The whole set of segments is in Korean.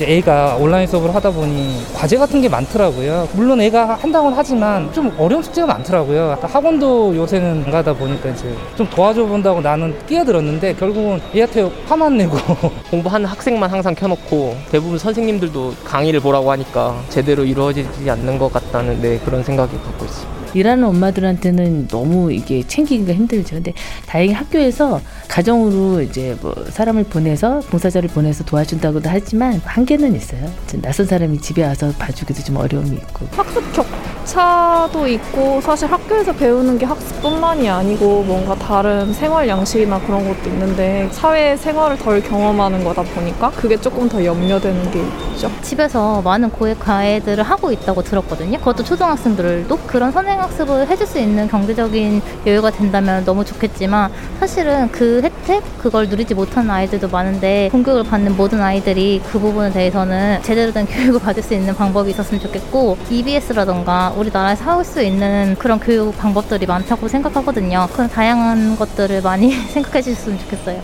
애가 온라인 수업을 하다 보니 과제 같은 게 많더라고요. 물론 애가 한다고는 하지만 좀 어려운 숙제가 많더라고요. 학원도 요새는 안 가다 보니까 이제 좀 도와줘 본다고 나는 끼어들었는데 결국은 애한테 화만 내고 공부하는 학생만 항상 켜놓고 대부분 선생님들도 강의를 보라고 하니까 제대로 이루어지지 않는 것 같다는 네, 그런 생각이 갖고 있습니다. 일하는 엄마들한테는 너무 이게 챙기기가 힘들죠. 근데 다행히 학교에서 가정으로 이제 뭐 사람을 보내서 봉사자를 보내서 도와준다고도 하지만 한계는 있어요. 낯선 사람이 집에 와서 봐주기도 좀 어려움이 있고. 학습 격차도 있고 사실 학교에서 배우는 게 학습뿐만이 아니고 뭔가 다른 생활 양식이나 그런 것도 있는데 사회 생활을 덜 경험하는 거다 보니까 그게 조금 더 염려되는 게 있죠. 집에서 많은 고액 과외들을 하고 있다고 들었거든요. 그것도 초등학생들도 그런 선행 학습을 해줄 수 있는 경제적인 여유가 된다면 너무 좋겠지만 사실은 그 혜택 그걸 누리지 못하는 아이들도 많은데 공교육을 받는 모든 아이들이 그 부분에 대해서는 제대로 된 교육을 받을 수 있는 방법이 있었으면 좋겠고 EBS라던가 우리나라에서 할 수 있는 그런 교육 방법들이 많다고 생각하거든요. 그런 다양한 것들을 많이 생각해 주셨으면 좋겠어요.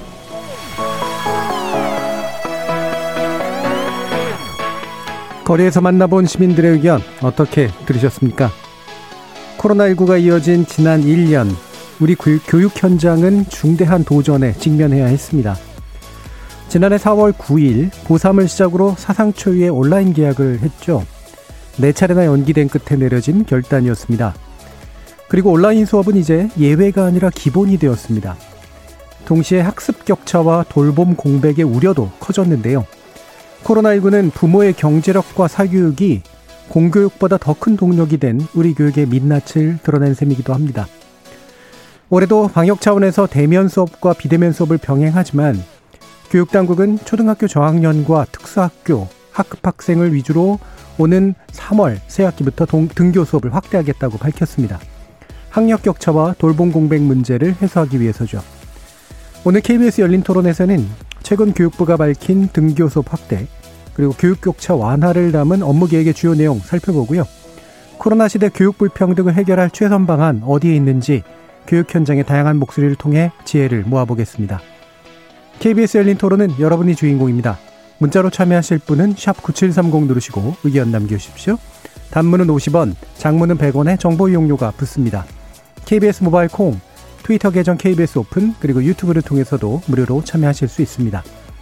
거리에서 만나본 시민들의 의견 어떻게 들으셨습니까? 코로나19가 이어진 지난 1년 우리 교육 현장은 중대한 도전에 직면해야 했습니다. 지난해 4월 9일 고3을 시작으로 사상 초유의 온라인 계약을 했죠. 네 차례나 연기된 끝에 내려진 결단이었습니다. 그리고 온라인 수업은 이제 예외가 아니라 기본이 되었습니다. 동시에 학습 격차와 돌봄 공백의 우려도 커졌는데요. 코로나19는 부모의 경제력과 사교육이 공교육보다 더 큰 동력이 된 우리 교육의 민낯을 드러낸 셈이기도 합니다. 올해도 방역 차원에서 대면 수업과 비대면 수업을 병행하지만 교육당국은 초등학교 저학년과 특수학교, 학급 학생을 위주로 오는 3월 새학기부터 동, 등교 수업을 확대하겠다고 밝혔습니다. 학력 격차와 돌봄 공백 문제를 해소하기 위해서죠. 오늘 KBS 열린 토론에서는 최근 교육부가 밝힌 등교 수업 확대, 그리고 교육 격차 완화를 담은 업무 계획의 주요 내용 살펴보고요. 코로나 시대 교육 불평등을 해결할 최선 방안 어디에 있는지 교육 현장의 다양한 목소리를 통해 지혜를 모아보겠습니다. KBS 열린 토론은 여러분이 주인공입니다. 문자로 참여하실 분은 9730 누르시고 의견 남겨주십시오. 단문은 50원, 장문은 100원의 정보 이용료가 붙습니다. KBS 모바일 콩, 트위터 계정 KBS 오픈, 그리고 유튜브를 통해서도 무료로 참여하실 수 있습니다.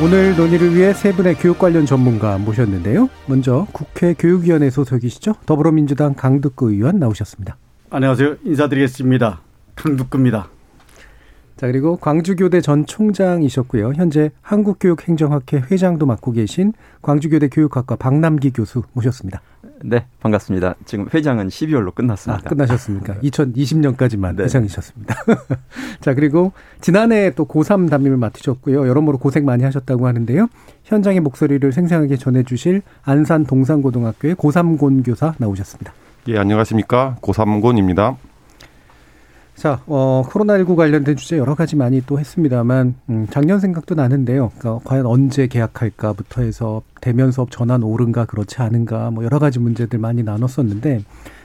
오늘 논의를 위해 세 분의 교육 관련 전문가 모셨는데요. 먼저 국회 교육위원회 소속이시죠. 더불어민주당 강득구 의원 나오셨습니다. 안녕하세요. 인사드리겠습니다. 강득구입니다. 자, 그리고 광주교대 전 총장이셨고요. 현재 한국교육행정학회 회장도 맡고 계신 광주교대 교육학과 박남기 교수 모셨습니다. 네, 반갑습니다. 지금 회장은 12월로 끝났습니다. 아, 끝나셨습니까? 2020년까지만 네. 회장이셨습니다. 자, 그리고 지난해 또 고3 담임을 맡으셨고요. 여러모로 고생 많이 하셨다고 하는데요. 현장의 목소리를 생생하게 전해주실 안산 동산고등학교의 고3곤 교사 나오셨습니다. 예, 안녕하십니까. 고3곤입니다. 자, 어, 코로나19 관련된 주제 여러 가지 많이 또 했습니다만, 음, 작년 생각도 나는데요. 그러니까 과연 언제 계약할까부터 해서 대면 수업 전환 오른가 그렇지 않은가 뭐 여러 가지 문제들 많이 나눴었는데,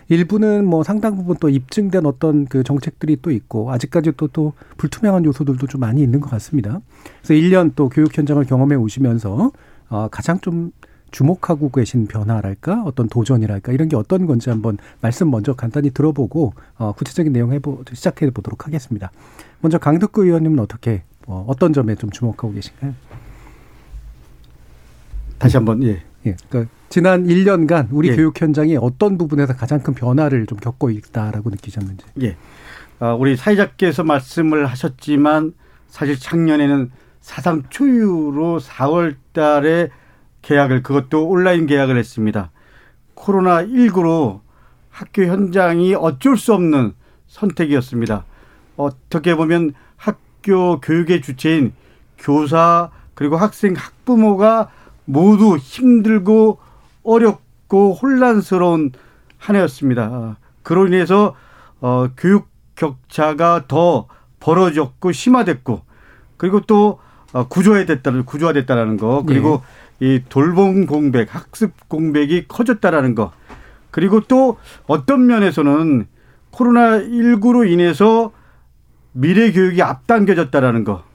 일부는 뭐 상당 부분 또 입증된 어떤 그 정책들이 또 있고, 아직까지 또 또 불투명한 요소들도 좀 많이 있는 것 같습니다. 그래서 1년 또 교육 현장을 경험해 오시면서, 어, 가장 좀 주목하고 계신 변화랄까 어떤 도전이랄까 이런 게 어떤 건지 한번 말씀 먼저 간단히 들어보고 어, 구체적인 내용 해보 시작해 보도록 하겠습니다. 먼저 강덕구 의원님은 어떻게 어, 어떤 점에 좀 주목하고 계신가요? 다시 한번 예. 예. 그러니까 지난 1년간 우리 예. 교육 현장이 어떤 부분에서 가장 큰 변화를 좀 겪고 있다라고 느끼셨는지. 예. 아, 우리 사회자께서 말씀을 하셨지만 사실 작년에는 사상 초유로 4월 달에 계약을 그것도 온라인 계약을 했습니다. 코로나 19로 학교 현장이 어쩔 수 없는 선택이었습니다. 어떻게 보면 학교 교육의 주체인 교사 그리고 학생 학부모가 모두 힘들고 어렵고 혼란스러운 한 해였습니다. 그로 인해서 어, 교육 격차가 더 벌어졌고 심화됐고 그리고 또 어, 구조화됐다는 구조화됐다라는 거 그리고 네. 이 돌봄 공백, 학습 공백이 커졌다라는 거 그리고 또 어떤 면에서는 코로나 19로 인해서 미래 교육이 앞당겨졌다라는 거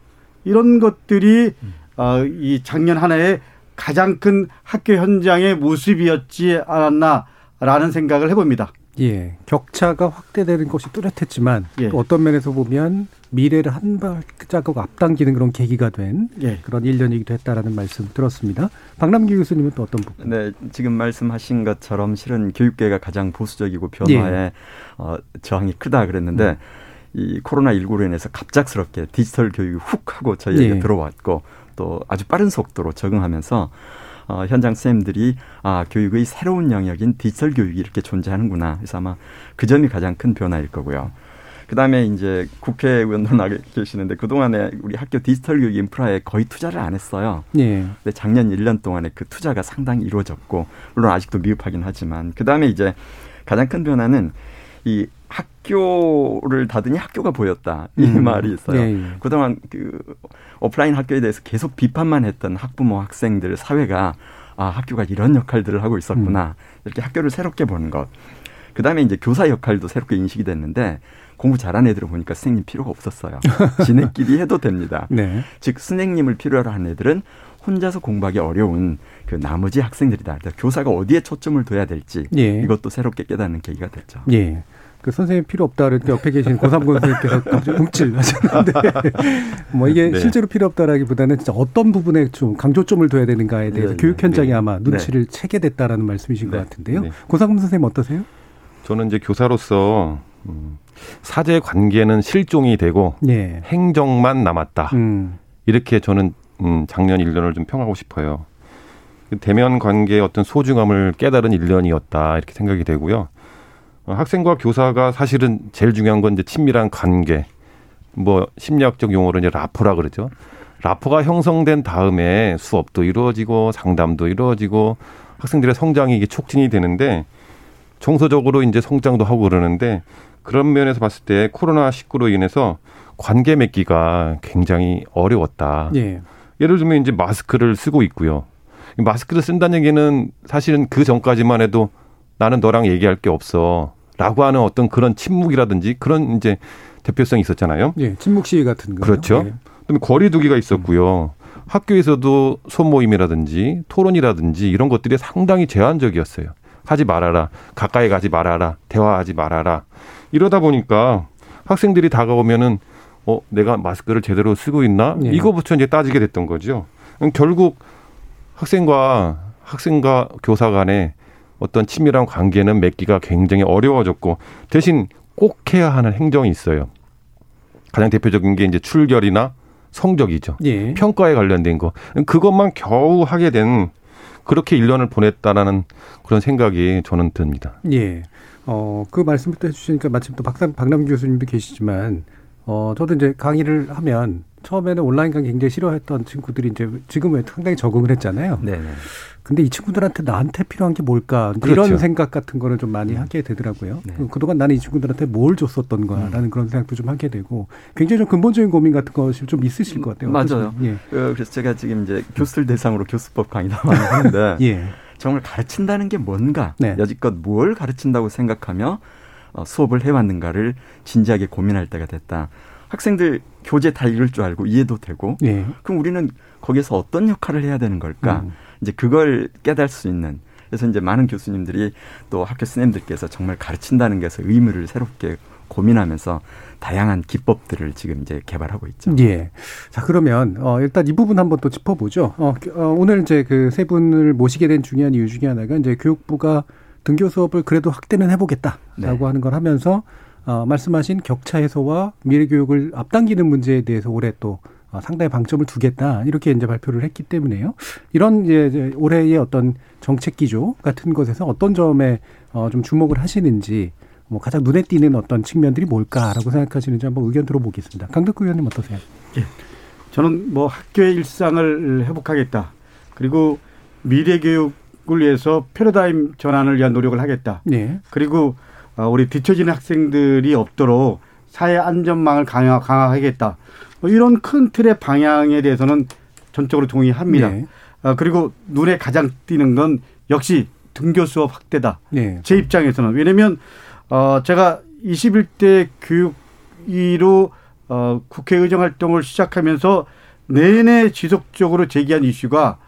이런 것들이 어, 이 작년 한 해에 가장 큰 학교 현장의 모습이었지 않았나라는 생각을 해봅니다. 예, 격차가 확대되는 것이 뚜렷했지만 예. 또 어떤 면에서 보면 미래를 한 발자국 앞당기는 그런 계기가 된 예. 그런 일년이기도 했다라는 말씀 들었습니다. 박남기 교수님은 또 어떤 부분? 네, 지금 말씀하신 것처럼 실은 교육계가 가장 보수적이고 변화에 예. 어, 저항이 크다 그랬는데 음. 이 코로나 19로 인해서 갑작스럽게 디지털 교육이 훅 하고 저희에게 예. 들어왔고 또 아주 빠른 속도로 적응하면서 어, 현장 선생님들이 아 교육의 새로운 영역인 디지털 교육이 이렇게 존재하는구나. 그래서 아마 그 점이 가장 큰 변화일 거고요. 그다음에 이제 국회의원도 나 계시는데 그동안에 우리 학교 디지털 교육 인프라에 거의 투자를 안 했어요. 예. 근데 작년 1년 동안에 그 투자가 상당히 이루어졌고 물론 아직도 미흡하긴 하지만 그다음에 이제 가장 큰 변화는 이 학교를 닫으니 학교가 보였다 이 음. 말이 있어요. 예, 예. 그동안 그 오프라인 학교에 대해서 계속 비판만 했던 학부모 학생들 사회가 아 학교가 이런 역할들을 하고 있었구나 음. 이렇게 학교를 새롭게 보는 것. 그 다음에 이제 교사 역할도 새롭게 인식이 됐는데 공부 잘하는 애들을 보니까 선생님 필요가 없었어요. 지네끼리 해도 됩니다. 네. 즉 선생님을 필요로 하는 애들은 혼자서 공부하기 어려운 그 나머지 학생들이다. 교사가 어디에 초점을 둬야 될지 예. 이것도 새롭게 깨닫는 계기가 됐죠. 예. 그 선생님 필요 없다 그러니까 옆에 계신 고삼고 선생님께서 갑자기 움찔 하셨는데 뭐 이게 네. 실제로 필요 없다라기보다는 진짜 어떤 부분에 좀 강조점을 둬야 되는가에 대해서 네, 교육 네. 현장이 네. 아마 눈치를 네. 채게 됐다라는 말씀이신 것 네. 같은데요. 고삼고 선생님 어떠세요? 저는 이제 교사로서 음, 사제 관계는 실종이 되고 예. 행정만 남았다. 음. 이렇게 저는 음, 작년 1년을 좀 평하고 싶어요. 대면 관계의 어떤 소중함을 깨달은 1년이었다 이렇게 생각이 되고요. 어, 학생과 교사가 사실은 제일 중요한 건 이제 친밀한 관계. 뭐 심리학적 용어로 이제 라포라 그러죠. 라포가 형성된 다음에 수업도 이루어지고 상담도 이루어지고 학생들의 성장이 이게 촉진이 되는데 정서적으로 이제 성장도 하고 그러는데 그런 면에서 봤을 때 코로나 19로 인해서 관계 맺기가 굉장히 어려웠다. 예. 예를 들면 이제 마스크를 쓰고 있고요. 마스크를 쓴다는 얘기는 사실은 그 전까지만 해도 나는 너랑 얘기할 게 없어. 라고 하는 어떤 그런 침묵이라든지 그런 이제 대표성이 있었잖아요. 예, 침묵 시위 같은 거. 그렇죠. 예. 그다음에 거리두기가 있었고요. 학교에서도 소모임이라든지 토론이라든지 이런 것들이 상당히 제한적이었어요. 하지 말아라. 가까이 가지 말아라. 대화하지 말아라. 이러다 보니까 학생들이 다가오면은 어, 내가 마스크를 제대로 쓰고 있나? 예. 이거부터 이제 따지게 됐던 거죠. 결국 학생과 학생과 교사 간에 어떤 친밀한 관계는 맺기가 굉장히 어려워졌고 대신 꼭 해야 하는 행정이 있어요. 가장 대표적인 게 이제 출결이나 성적이죠. 예. 평가에 관련된 거. 그것만 겨우 하게 된 그렇게 1년을 보냈다라는 그런 생각이 저는 듭니다. 예. 어, 그 말씀을 또 해주시니까 마침 또 박남, 박남 교수님도 계시지만, 어, 저도 이제 강의를 하면 처음에는 온라인 강의 굉장히 싫어했던 친구들이 이제 지금은 상당히 적응을 했잖아요. 네. 근데 이 친구들한테 나한테 필요한 게 뭘까 그렇죠. 이런 생각 같은 거를 좀 많이 음. 하게 되더라고요. 네. 그동안 나는 이 친구들한테 뭘 줬었던가라는 음. 그런 생각도 좀 하게 되고 굉장히 좀 근본적인 고민 같은 것이 좀 있으실 것 같아요. 맞아요. 예. 그, 그래서 제가 지금 이제 교수들 대상으로 교수법 강의도 많이 하는데 예. 정말 가르친다는 게 뭔가 네. 여지껏 뭘 가르친다고 생각하며 어, 수업을 해왔는가를 진지하게 고민할 때가 됐다. 학생들 교재 다 읽을 줄 알고 이해도 되고 예. 그럼 우리는 거기서 어떤 역할을 해야 되는 걸까? 음. 이제 그걸 깨달을 수 있는 그래서 이제 많은 교수님들이 또 학교 선생님들께서 정말 가르친다는 것에 의무를 새롭게 고민하면서 다양한 기법들을 지금 이제 개발하고 있죠. 예. 자, 그러면, 어, 일단 이 부분 한번 또 짚어보죠. 어, 어 오늘 이제 그 세 분을 모시게 된 중요한 이유 중에 하나가 이제 교육부가 등교 수업을 그래도 확대는 해보겠다라고 네. 하는 걸 하면서 어, 말씀하신 격차 해소와 미래 교육을 앞당기는 문제에 대해서 올해 또 어, 상당히 방점을 두겠다 이렇게 이제 발표를 했기 때문에요. 이런 이제 올해의 어떤 정책 기조 같은 것에서 어떤 점에 어, 좀 주목을 하시는지 뭐 가장 눈에 띄는 어떤 측면들이 뭘까라고 생각하시는지 한번 의견 들어보겠습니다. 강덕구 의원님 어떠세요? 예. 저는 뭐 학교의 일상을 회복하겠다. 그리고 미래 교육을 위해서 패러다임 전환을 위한 노력을 하겠다. 네. 그리고 어, 우리 뒤처지는 학생들이 없도록 사회 안전망을 강화, 강화하겠다. 뭐 이런 큰 틀의 방향에 대해서는 전적으로 동의합니다. 네. 아, 그리고 눈에 가장 띄는 건 역시 등교 수업 확대다. 네. 제 입장에서는 왜냐하면 어 제가 21대 교육위로 어 국회 의정 활동을 시작하면서 내내 지속적으로 제기한 이슈가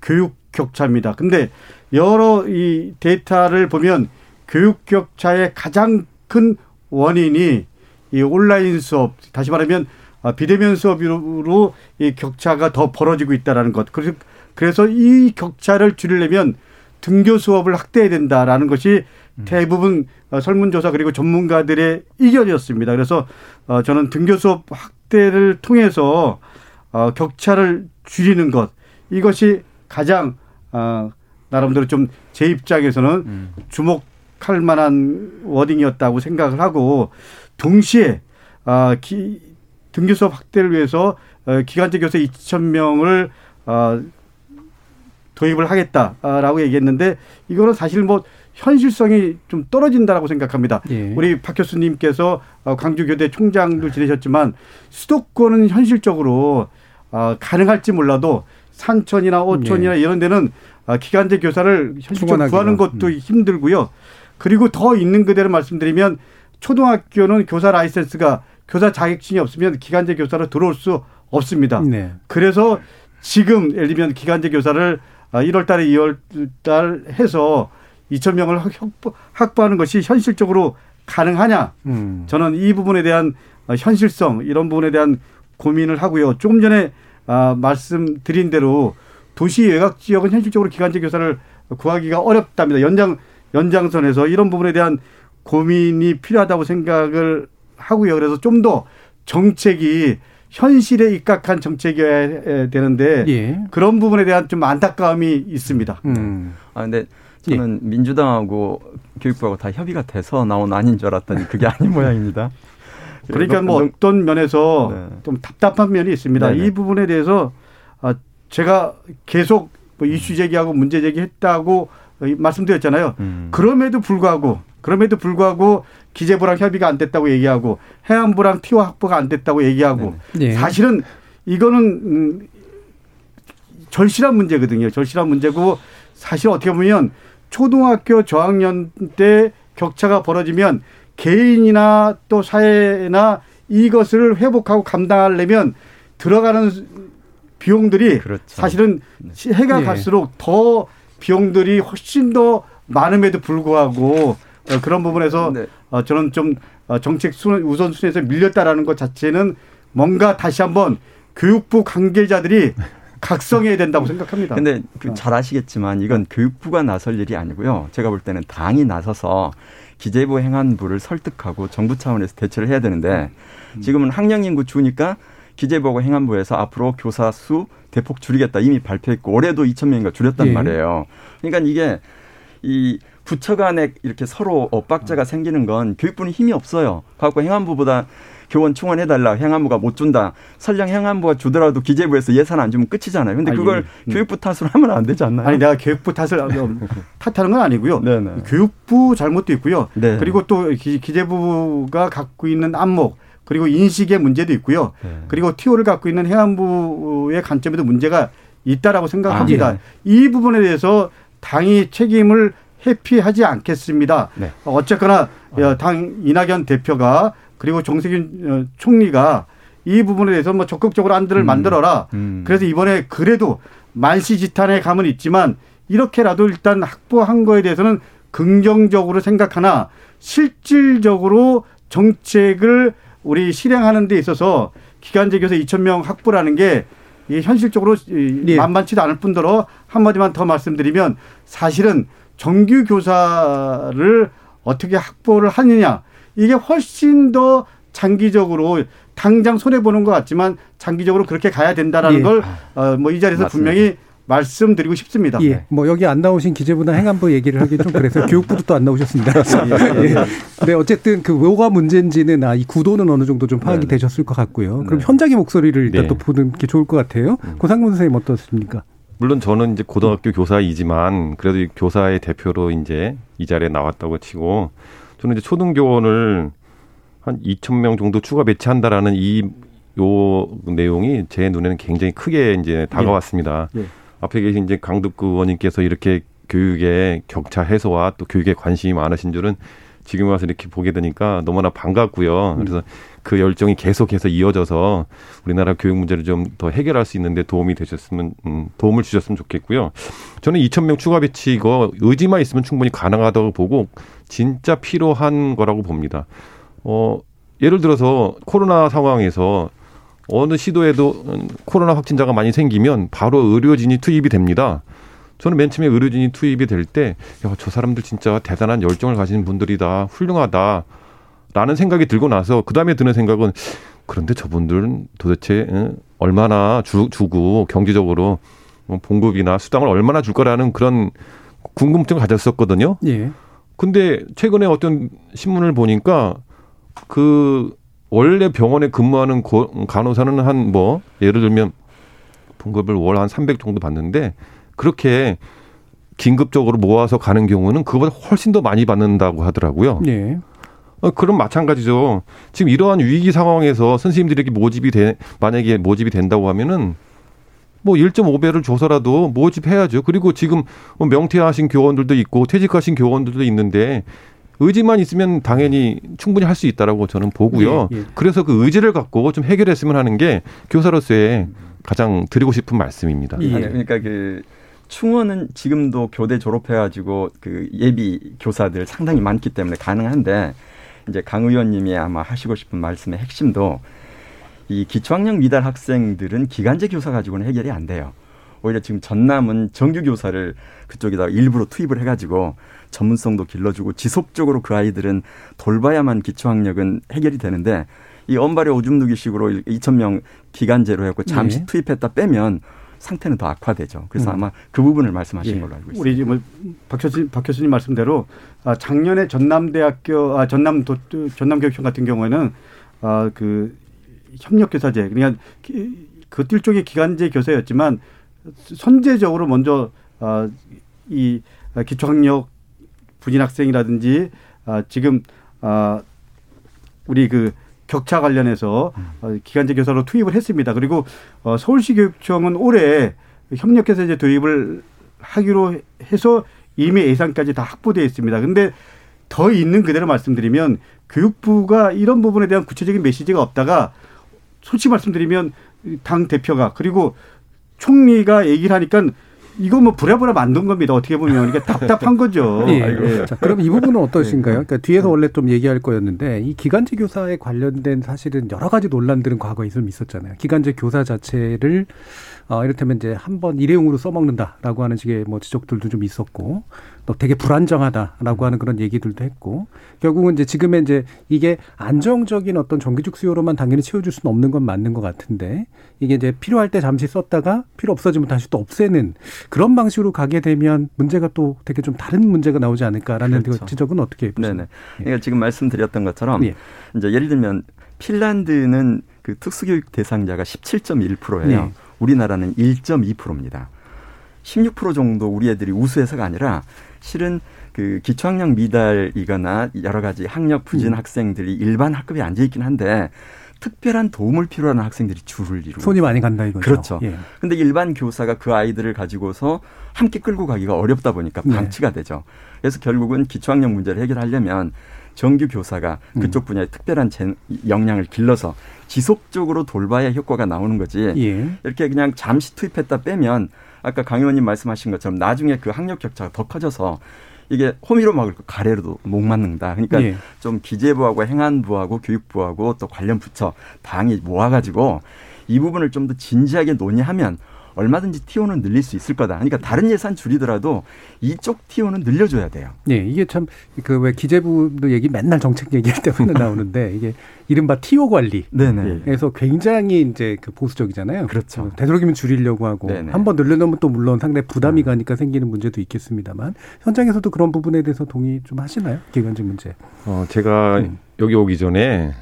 교육 격차입니다. 근데 여러 이 데이터를 보면 교육 격차의 가장 큰 원인이 이 온라인 수업 다시 말하면 아, 비대면 수업으로 이 격차가 더 벌어지고 있다라는 것. 그래서 그래서 이 격차를 줄이려면 등교 수업을 확대해야 된다라는 것이 음. 대부분 어, 설문조사 그리고 전문가들의 의견이었습니다. 그래서 어, 저는 등교 수업 확대를 통해서 어, 격차를 줄이는 것 이것이 가장 나름대로 좀 제 입장에서는 음. 주목할 만한 워딩이었다고 생각을 하고 동시에 등교 수업 확대를 위해서 기간제 교사 2천 명을 도입을 하겠다라고 얘기했는데 이거는 사실 뭐 현실성이 좀 떨어진다라고 생각합니다. 예. 우리 박 교수님께서 어, 광주교대 총장도 지내셨지만 수도권은 현실적으로 어, 가능할지 몰라도 산천이나 오천이나 예. 이런 데는 어, 기간제 교사를 현실적으로 구하는 것도 음. 힘들고요. 그리고 더 있는 그대로 말씀드리면 초등학교는 교사 라이센스가 교사 자격증이 없으면 기간제 교사로 들어올 수 없습니다. 네. 그래서 지금 예를 들면 기간제 교사를 1월 아, 달에 2월 달 해서 2천 명을 확보하는 것이 현실적으로 가능하냐? 음. 저는 이 부분에 대한 현실성 이런 부분에 대한 고민을 하고요. 조금 전에 아, 말씀드린 대로 도시 외곽 지역은 현실적으로 기간제 교사를 구하기가 어렵답니다. 연장 연장선에서 이런 부분에 대한 고민이 필요하다고 생각을 하고요. 그래서 좀 더 정책이 현실에 입각한 정책이어야 되는데 예. 그런 부분에 대한 좀 안타까움이 있습니다. 음. 아 근데 저는 예. 민주당하고 교육부하고 다 협의가 돼서 나온 아닌 줄 알았더니 그게 아닌 모양입니다. 그러니까 뭐 어떤 면에서 네. 좀 답답한 면이 있습니다. 네네. 이 부분에 대해서 아, 제가 계속 뭐 이슈 제기하고 문제 제기했다고 말씀드렸잖아요. 음. 그럼에도 불구하고 그럼에도 불구하고 기재부랑 협의가 안 됐다고 얘기하고 해안부랑 티와 확보가 안 됐다고 얘기하고 네. 사실은 이거는 음, 절실한 문제거든요. 절실한 문제고 사실 어떻게 보면 초등학교 저학년 때 격차가 벌어지면 개인이나 또 사회나 이것을 회복하고 감당하려면 들어가는 비용들이 그렇죠. 사실은 해가 네. 갈수록 더 비용들이 훨씬 더 많음에도 불구하고 어, 그런 부분에서 네. 어, 저는 좀 어, 정책 우선순위에서 밀렸다라는 것 자체는 뭔가 다시 한번 교육부 관계자들이 각성해야 된다고 생각합니다. 근데 잘 아시겠지만 이건 교육부가 나설 일이 아니고요. 제가 볼 때는 당이 나서서 기재부 행안부를 설득하고 정부 차원에서 대처를 해야 되는데 음. 지금은 학령 인구 주니까 기재부하고 행안부에서 앞으로 교사 수 대폭 줄이겠다 이미 발표했고 올해도 2천 명인가 줄였단 예. 말이에요. 그러니까 이게 이 부처 간에 이렇게 서로 엇박자가 음. 생기는 건 교육부는 힘이 없어요. 갖고 행안부보다 교원 충원해달라 행안부가 못 준다. 설령 행안부가 주더라도 기재부에서 예산 안 주면 끝이잖아요. 근데 그걸 아니, 음. 교육부 탓으로 하면 안 되지 않나요? 아니 내가 교육부 탓을 탓하는 건 아니고요. 네네. 교육부 잘못도 있고요. 네. 그리고 또 기재부가 갖고 있는 안목 그리고 인식의 문제도 있고요. 네. 그리고 티오를 갖고 있는 행안부의 관점에도 문제가 있다라고 생각합니다. 아, 네. 이 부분에 대해서 당이 책임을 회피하지 않겠습니다. 네. 어쨌거나 어. 당 이낙연 대표가 그리고 정세균 어, 총리가 이 부분에 대해서 뭐 적극적으로 안들을 음. 만들어라. 음. 그래서 이번에 그래도 만시지탄의 감은 있지만 이렇게라도 일단 확보한 거에 대해서는 긍정적으로 생각하나 실질적으로 정책을 우리 실행하는 데 있어서 기간제 교사 2천 명 확보라는 게 현실적으로 네. 만만치도 않을 뿐더러 한마디만 더 말씀드리면 사실은 정규 교사를 어떻게 확보를 하느냐 이게 훨씬 더 장기적으로 당장 손해 보는 것 같지만 장기적으로 그렇게 가야 된다라는 예. 걸뭐이 어, 자리에서 맞습니다. 분명히 말씀드리고 싶습니다. 예. 네. 뭐 여기 안 나오신 기재부나 행안부 얘기를 하기 좀 그래서 교육부도 또 안 나오셨습니다. 예. 예. 네, 어쨌든 그 뭐가 문제인지는 아, 이 구도는 어느 정도 좀 파악이 네. 되셨을 것 같고요. 그럼 네. 현장의 목소리를 일단 네. 또 보는 게 좋을 것 같아요. 음. 고상문 선생님 어떻습니까? 물론 저는 이제 고등학교 교사이지만 그래도 교사의 대표로 이제 이 자리에 나왔다고 치고 저는 이제 초등교원을 한 2천 명 정도 추가 배치한다라는 이 요 내용이 제 눈에는 굉장히 크게 이제 다가왔습니다. 예. 예. 앞에 계신 이제 강덕구 의원님께서 이렇게 교육의 격차 해소와 또 교육에 관심이 많으신 줄은 지금 와서 이렇게 보게 되니까 너무나 반갑고요. 음. 그래서 그 열정이 계속해서 이어져서 우리나라 교육 문제를 좀 더 해결할 수 있는데 도움이 되셨으면 음, 도움을 주셨으면 좋겠고요. 저는 2천 명 추가 배치 이거 의지만 있으면 충분히 가능하다고 보고 진짜 필요한 거라고 봅니다. 어 예를 들어서 코로나 상황에서 어느 시도에도 코로나 확진자가 많이 생기면 바로 의료진이 투입이 됩니다. 저는 맨 처음에 의료진이 투입이 될 때, 야, 저 사람들 진짜 대단한 열정을 가진 분들이다, 훌륭하다, 라는 생각이 들고 나서, 그 다음에 드는 생각은, 그런데 저분들은 도대체 얼마나 주, 주고 경제적으로 뭐 봉급이나 수당을 얼마나 줄 거라는 그런 궁금증을 가졌었거든요. 예. 근데 최근에 어떤 신문을 보니까 그 원래 병원에 근무하는 간호사는 한 뭐 예를 들면 봉급을 월 한 300 정도 받는데 그렇게 긴급적으로 모아서 가는 경우는 그거보다 훨씬 더 많이 받는다고 하더라고요. 네. 어, 그럼 마찬가지죠. 지금 이러한 위기 상황에서 선생님들에게 모집이 돼, 만약에 모집이 된다고 하면은 뭐 1.5배를 줘서라도 모집해야죠. 그리고 지금 뭐 명퇴하신 교원들도 있고 퇴직하신 교원들도 있는데 의지만 있으면 당연히 충분히 할 수 있다라고 저는 보고요. 예, 예. 그래서 그 의지를 갖고 좀 해결했으면 하는 게 교사로서의 가장 드리고 싶은 말씀입니다. 예. 그러니까 그 충원은 지금도 교대 졸업해가지고 그 예비 교사들 상당히 많기 때문에 가능한데 이제 강 의원님이 아마 하시고 싶은 말씀의 핵심도 이 기초학력 미달 학생들은 기간제 교사 가지고는 해결이 안 돼요. 오히려 지금 전남은 정규 교사를 그쪽에다 일부러 투입을 해가지고 전문성도 길러주고 지속적으로 그 아이들은 돌봐야만 기초학력은 해결이 되는데 이 언발의 오줌 누기식으로 2천 명 기간제로 했고 잠시 네. 투입했다 빼면 상태는 더 악화되죠. 그래서 음. 아마 그 부분을 말씀하신 예. 걸로 알고 있습니다. 우리 지금 박 교수님, 박 교수님 말씀대로 아, 작년에 전남대학교 아, 전남 도, 전남교육청 같은 경우에는 아, 그 협력교사제 그러니까 그 일종의 기간제 교사였지만 선제적으로 먼저 아, 이 기초학력 분인 학생이라든지 아, 지금 아, 우리 그 격차 관련해서 어, 기간제 교사로 투입을 했습니다. 그리고 어, 서울시 교육청은 올해 협력교사제 도입을 하기로 해서 이미 예산까지 다 확보되어 있습니다. 근데 더 있는 그대로 말씀드리면 교육부가 이런 부분에 대한 구체적인 메시지가 없다가 솔직히 말씀드리면 당 대표가 그리고 총리가 얘기를 하니까 이거 뭐 부랴부랴 만든 겁니다. 어떻게 보면 이게 답답한 거죠. 예. 예. 자, 그럼 이 부분은 어떠신가요? 그러니까 뒤에서 원래 좀 얘기할 거였는데 이 기간제 교사에 관련된 사실은 여러 가지 논란들은 과거에 좀 있었잖아요. 기간제 교사 자체를 어, 이를테면 이제 한 번 일회용으로 써먹는다라고 하는 식의 뭐 지적들도 좀 있었고 또 되게 불안정하다라고 하는 그런 얘기들도 했고 결국은 이제 지금의 이제 이게 안정적인 어떤 정규직 수요로만 당연히 채워줄 수는 없는 건 맞는 것 같은데 이게 이제 필요할 때 잠시 썼다가 필요 없어지면 다시 또 없애는 그런 방식으로 가게 되면 문제가 또 되게 좀 다른 문제가 나오지 않을까라는 그 그렇죠. 지적은 어떻게 보세요? 네네. 그러니까 지금 말씀드렸던 것처럼 예. 이제 예를 들면 핀란드는 그 특수교육 대상자가 17.1%예요. 네. 우리나라는 1.2%입니다. 16% 정도 우리 애들이 우수해서가 아니라 실은 그 기초학력 미달이거나 여러 가지 학력 부진 음. 학생들이 일반 학급에 앉아 있긴 한데 특별한 도움을 필요로 하는 학생들이 줄을 이루고 손이 많이 간다 이거죠. 그렇죠. 예. 근데 일반 교사가 그 아이들을 가지고서 함께 끌고 가기가 어렵다 보니까 네. 방치가 네. 되죠. 그래서 결국은 기초학력 문제를 해결하려면 정규 교사가 음. 그쪽 분야에 특별한 역량을 길러서 지속적으로 돌봐야 효과가 나오는 거지. 예. 이렇게 그냥 잠시 투입했다 빼면 아까 강 의원님 말씀하신 것처럼 나중에 그 학력 격차가 더 커져서 이게 호미로 막을 거 가래로도 못 맞는다. 그러니까 예. 좀 기재부하고 행안부하고 교육부하고 또 관련 부처 당이 모아가지고 이 부분을 좀 더 진지하게 논의하면 얼마든지 티오는 늘릴 수 있을 거다. 그러니까 다른 예산 줄이더라도 이쪽 티오는 늘려줘야 돼요. 네, 이게 참 그 왜 기재부도 얘기 맨날 정책 얘기할 때마다 나오는데 이게 이른바 티오 관리. 네네. 그래서 굉장히 이제 그 보수적이잖아요. 그렇죠. 되도록이면 줄이려고 하고 한 번 늘려놓으면 또 물론 상당히 부담이 네. 가니까 생기는 문제도 있겠습니다만 현장에서도 그런 부분에 대해서 동의 좀 하시나요? 기관직 문제. 어, 제가 음. 여기 오기 전에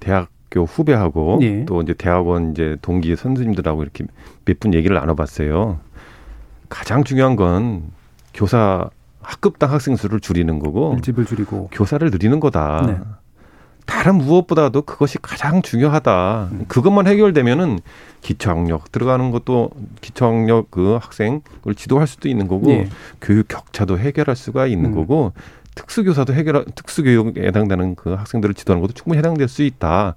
대학 교 후배하고 예. 또 이제 대학원 이제 동기 선생님들하고 이렇게 몇 분 얘기를 나눠봤어요. 가장 중요한 건 교사 학급당 학생 수를 줄이는 거고 일집을 줄이고 교사를 늘리는 거다. 네. 다른 무엇보다도 그것이 가장 중요하다. 음. 그것만 해결되면은 기초학력 들어가는 것도 기초학력 그 학생을 지도할 수도 있는 거고 예. 교육 격차도 해결할 수가 있는 음. 거고 특수교사도 해결 특수교육에 해당되는 그 학생들을 지도하는 것도 충분히 해당될 수 있다.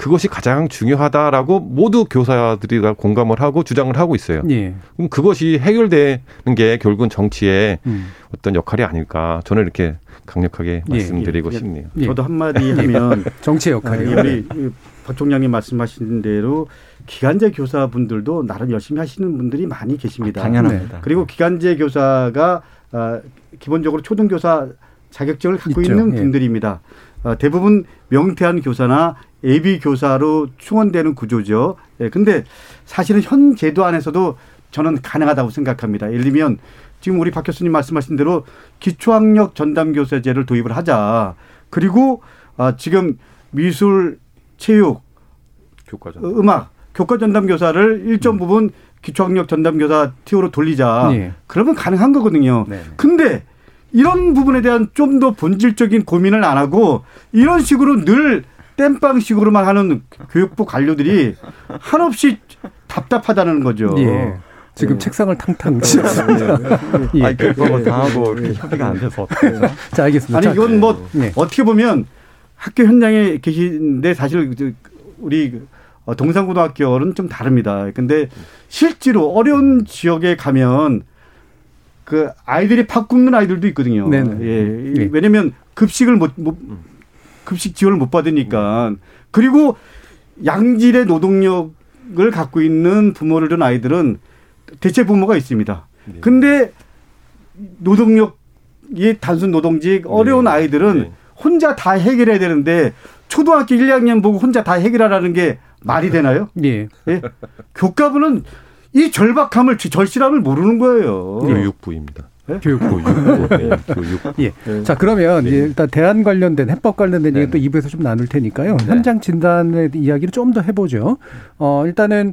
그것이 가장 중요하다라고 모두 교사들이 다 공감을 하고 주장을 하고 있어요. 예. 그럼 그것이 해결되는 게 결국은 정치의 음. 어떤 역할이 아닐까 저는 이렇게 강력하게 예. 말씀드리고 예. 싶네요. 예. 저도 한마디 하면 정치의 역할이 아, 우리 박 총장님 말씀하신 대로 기간제 교사분들도 나름 열심히 하시는 분들이 많이 계십니다. 당연합니다. 네. 그리고 기간제 교사가 아, 기본적으로 초등교사 자격증을 갖고 있죠. 있는 예. 분들입니다. 어, 대부분 명퇴한 교사나 예비 교사로 충원되는 구조죠. 예, 근데 사실은 현 제도 안에서도 저는 가능하다고 생각합니다. 예를 들면 지금 우리 박 교수님 말씀하신 대로 기초학력 전담 교사제를 도입을 하자. 그리고 아, 지금 미술, 체육, 교과 전담. 음악, 교과 전담 교사를 일정 음. 부분 기초학력 전담 교사 티오로 돌리자. 예. 그러면 가능한 거거든요. 네. 근데 이런 부분에 대한 좀 더 본질적인 고민을 안 하고 이런 식으로 늘 땜빵식으로만 하는 교육부 관료들이 한없이 답답하다는 거죠. 예. 지금 예. 책상을 탕탕 치셨습니다. 예. 아니, 교육부가 당하고 이렇게 협의가 안 돼서. 자, 알겠습니다. 아니, 이건 뭐 예. 어떻게 보면 학교 현장에 계신데 사실 우리 동산고등학교는 좀 다릅니다. 근데 실제로 어려운 지역에 가면 그 아이들이 팍 굶는 아이들도 있거든요. 네네. 예. 네. 왜냐면 급식을 못, 못 급식 지원을 못 받으니까 그리고 양질의 노동력을 갖고 있는 부모를 둔 아이들은 대체 부모가 있습니다. 네. 근데 노동력이 단순 노동직 어려운 네. 아이들은 네. 혼자 다 해결해야 되는데 초등학교 1, 2학년 보고 혼자 다 해결하라는 게 말이 되나요? 예. 예? 교과부는 이 절박함을 절실함을 모르는 거예요. 교육부입니다. 네? 교육부, 교육부, 네, 교육. 예. 네. 자 그러면 네. 일단 대안 관련된 해법 관련된 얘기 또 2부에서 좀 나눌 테니까요. 네. 현장 진단의 이야기를 좀 더 해보죠. 어 일단은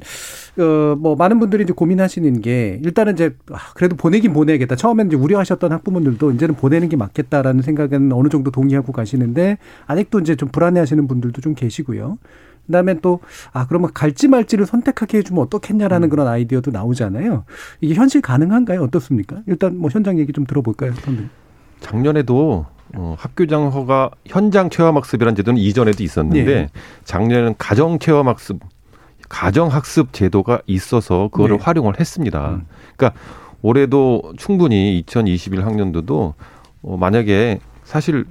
어뭐 많은 분들이 이제 고민하시는 게 일단은 이제 아, 그래도 보내긴 보내야겠다. 처음에는 이제 우려하셨던 학부모들도 이제는 보내는 게 맞겠다라는 생각은 어느 정도 동의하고 가시는데 아직도 이제 좀 불안해하시는 분들도 좀 계시고요. 그다음에 또 아 그러면 갈지 말지를 선택하게 해주면 어떻겠냐라는 음. 그런 아이디어도 나오잖아요. 이게 현실 가능한가요? 어떻습니까? 일단 뭐 현장 얘기 좀 들어볼까요, 선생님? 작년에도 어, 학교장 허가 현장 체험학습이라는 제도는 이전에도 있었는데 네. 작년에는 가정 체험학습, 가정 학습 제도가 있어서 그거를 네. 활용을 했습니다. 음. 그러니까 올해도 충분히 2021 학년도도 어, 만약에 사실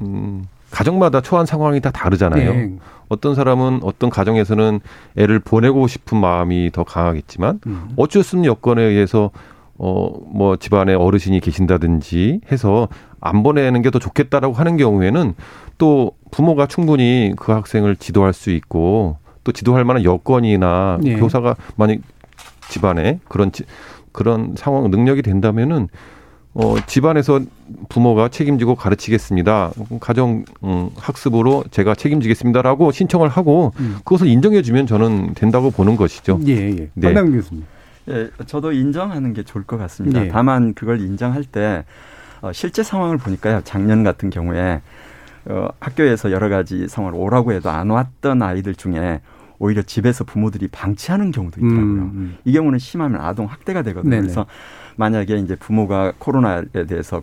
음, 가정마다 처한 상황이 다 다르잖아요. 네. 어떤 사람은 어떤 가정에서는 애를 보내고 싶은 마음이 더 강하겠지만 음. 어쩔 수 없는 여건에 의해서 어 뭐 집안에 어르신이 계신다든지 해서 안 보내는 게 더 좋겠다라고 하는 경우에는 또 부모가 충분히 그 학생을 지도할 수 있고 또 지도할 만한 여건이나 네. 교사가 만약 집안에 그런 그런 상황 능력이 된다면은 어, 집안에서 부모가 책임지고 가르치겠습니다. 가정 음, 학습으로 제가 책임지겠습니다라고 신청을 하고 음. 그것을 인정해 주면 저는 된다고 보는 것이죠. 예, 예. 네. 강 교수님. 예, 저도 인정하는 게 좋을 것 같습니다. 예. 다만 그걸 인정할 때 어, 실제 상황을 보니까요. 작년 같은 경우에 어, 학교에서 여러 가지 상황을 오라고 해도 안 왔던 아이들 중에 오히려 집에서 부모들이 방치하는 경우도 있더라고요. 음, 음. 이 경우는 심하면 아동 학대가 되거든요. 네네. 그래서 만약에 이제 부모가 코로나에 대해서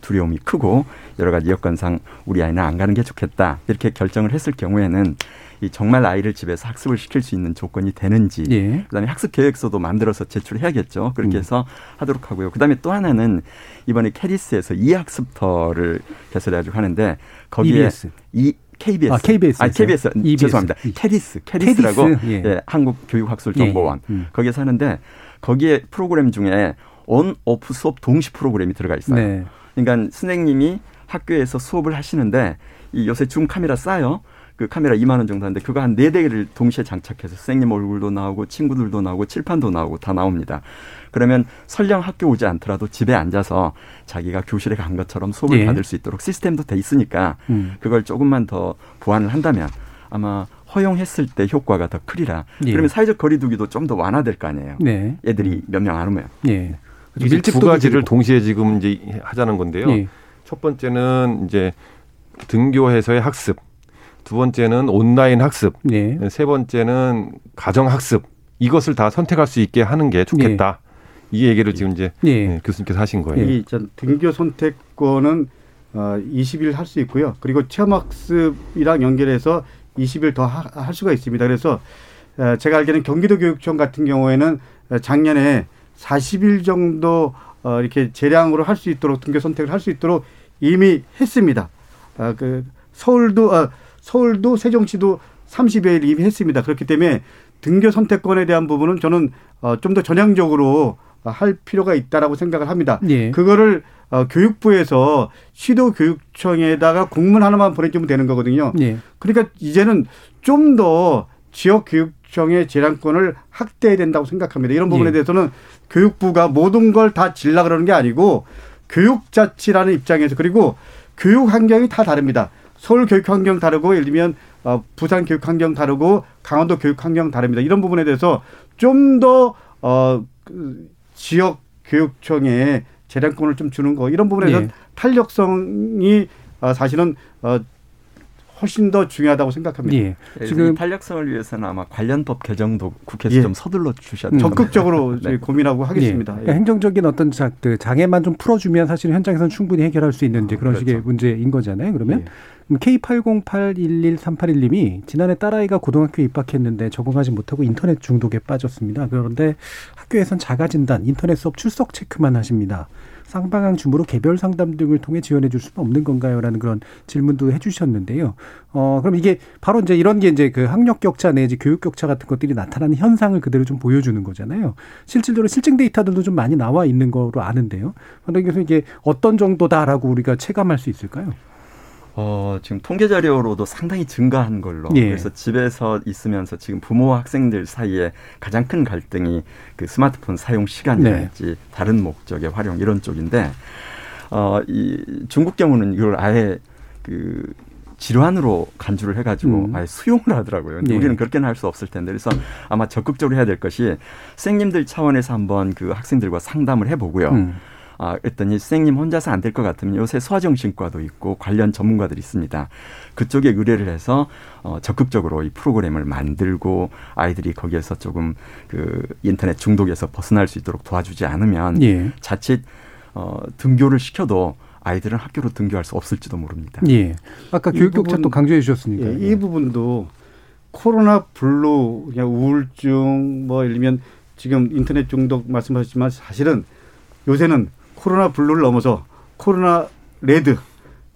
두려움이 크고 여러 가지 여건상 우리 아이는 안 가는 게 좋겠다 이렇게 결정을 했을 경우에는 이 정말 아이를 집에서 학습을 시킬 수 있는 조건이 되는지 예. 그다음에 학습 계획서도 만들어서 제출해야겠죠 그렇게 음. 해서 음. 하도록 하고요 그다음에 또 하나는 이번에 KERIS에서 e학습터를 개설해가지고 하는데 거기에 EBS. 이 KBS. 아, KBS. 아, KBS. EBS. 죄송합니다. KERIS. KERIS라고. KERIS. 예. 예. 한국교육학술정보원. 예. 음. 거기에서 하는데 거기에 프로그램 중에 온 오프 수업 동시 프로그램이 들어가 있어요. 네. 그러니까 선생님이 학교에서 수업을 하시는데 이 요새 줌 카메라 싸요. 그 카메라 2만 원 정도 하는데 그거 한 네 대를 동시에 장착해서 선생님 얼굴도 나오고 친구들도 나오고 칠판도 나오고 다 나옵니다. 그러면 설령 학교 오지 않더라도 집에 앉아서 자기가 교실에 간 것처럼 수업을 예. 받을 수 있도록 시스템도 돼 있으니까 음. 그걸 조금만 더 보완을 한다면 아마 허용했을 때 효과가 더 크리라. 예. 그러면 사회적 거리두기도 좀 더 완화될 거 아니에요. 네. 애들이 몇 명 안 오면. 예. 두 가지를 동시에 지금 이제 하자는 건데요. 예. 첫 번째는 이제 등교해서의 학습. 두 번째는 온라인 학습, 네. 세 번째는 가정 학습 이것을 다 선택할 수 있게 하는 게 좋겠다. 네. 이 얘기를 지금 이제 네. 교수님께서 하신 거예요. 이 등교 선택권은 어 20일 할 수 있고요. 그리고 체험학습이랑 연결해서 20일 더 할 수가 있습니다. 그래서 어, 제가 알기로는 경기도 교육청 같은 경우에는 작년에 40일 정도 어 이렇게 재량으로 할 수 있도록 등교 선택을 할 수 있도록 이미 했습니다. 아 그 서울도 어 서울도 세종시도 30여일 이미 했습니다. 그렇기 때문에 등교 선택권에 대한 부분은 저는 어, 좀 더 전향적으로 할 필요가 있다라고 생각을 합니다. 예. 그거를 어, 교육부에서 시도 교육청에다가 공문 하나만 보내주면 되는 거거든요. 예. 그러니까 이제는 좀 더 지역 교육 청의 재량권을 확대해야 된다고 생각합니다. 이런 부분에 예. 대해서는 교육부가 모든 걸 다 질라 그러는 게 아니고 교육자치라는 입장에서 그리고 교육 환경이 다 다릅니다. 서울 교육 환경 다르고 예를 들면 어, 부산 교육 환경 다르고 강원도 교육 환경 다릅니다. 이런 부분에 대해서 좀 더 어, 그 지역 교육청에 재량권을 좀 주는 거 이런 부분에서 네. 탄력성이 어, 사실은 어, 훨씬 더 중요하다고 생각합니다. 예. 네, 지금 탄력성을 위해서는 아마 관련법 개정도 국회에서 예. 좀 서둘러 주셔야 됩니다. 적극적으로 네. 고민하고 하겠습니다. 예. 그러니까 행정적인 어떤 그 장애만 좀 풀어주면 사실 현장에서는 충분히 해결할 수 있는 이제 그런 그렇죠. 식의 문제인 거잖아요. 그러면 예. K80811381님이 지난해 딸아이가 고등학교에 입학했는데 적응하지 못하고 인터넷 중독에 빠졌습니다. 그런데 학교에선 자가 진단, 인터넷 수업 출석 체크만 하십니다. 쌍방향 줌으로 개별 상담 등을 통해 지원해 줄 수는 없는 건가요? 라는 그런 질문도 해 주셨는데요. 어, 그럼 이게 바로 이제 이런 게 이제 그 학력 격차 내지 교육 격차 같은 것들이 나타나는 현상을 그대로 좀 보여주는 거잖아요. 실질적으로 실증 데이터들도 좀 많이 나와 있는 거로 아는데요. 그래서 이게 어떤 정도다라고 우리가 체감할 수 있을까요? 어, 지금 통계 자료로도 상당히 증가한 걸로. 예. 그래서 집에서 있으면서 지금 부모와 학생들 사이에 가장 큰 갈등이 그 스마트폰 사용 시간이랄지 네. 다른 목적의 활용 이런 쪽인데, 어, 이 중국 경우는 이걸 아예 그 질환으로 간주를 해가지고 음. 아예 수용을 하더라고요. 네. 우리는 그렇게는 할 수 없을 텐데 그래서 아마 적극적으로 해야 될 것이 선생님들 차원에서 한번 그 학생들과 상담을 해보고요. 음. 아, 했더니 선생님 혼자서 안 될 것 같으면 요새 소아정신과도 있고 관련 전문가들이 있습니다. 그쪽에 의뢰를 해서 어, 적극적으로 이 프로그램을 만들고 아이들이 거기에서 조금 그 인터넷 중독에서 벗어날 수 있도록 도와주지 않으면 예. 자칫 어, 등교를 시켜도 아이들은 학교로 등교할 수 없을지도 모릅니다. 예. 아까 교육 격차 또 강조해 주셨으니까. 예, 이 부분도 코로나 블루, 그냥 우울증, 뭐, 예를 들면 지금 인터넷 중독 말씀하셨지만 사실은 요새는 코로나 블루를 넘어서 코로나 레드,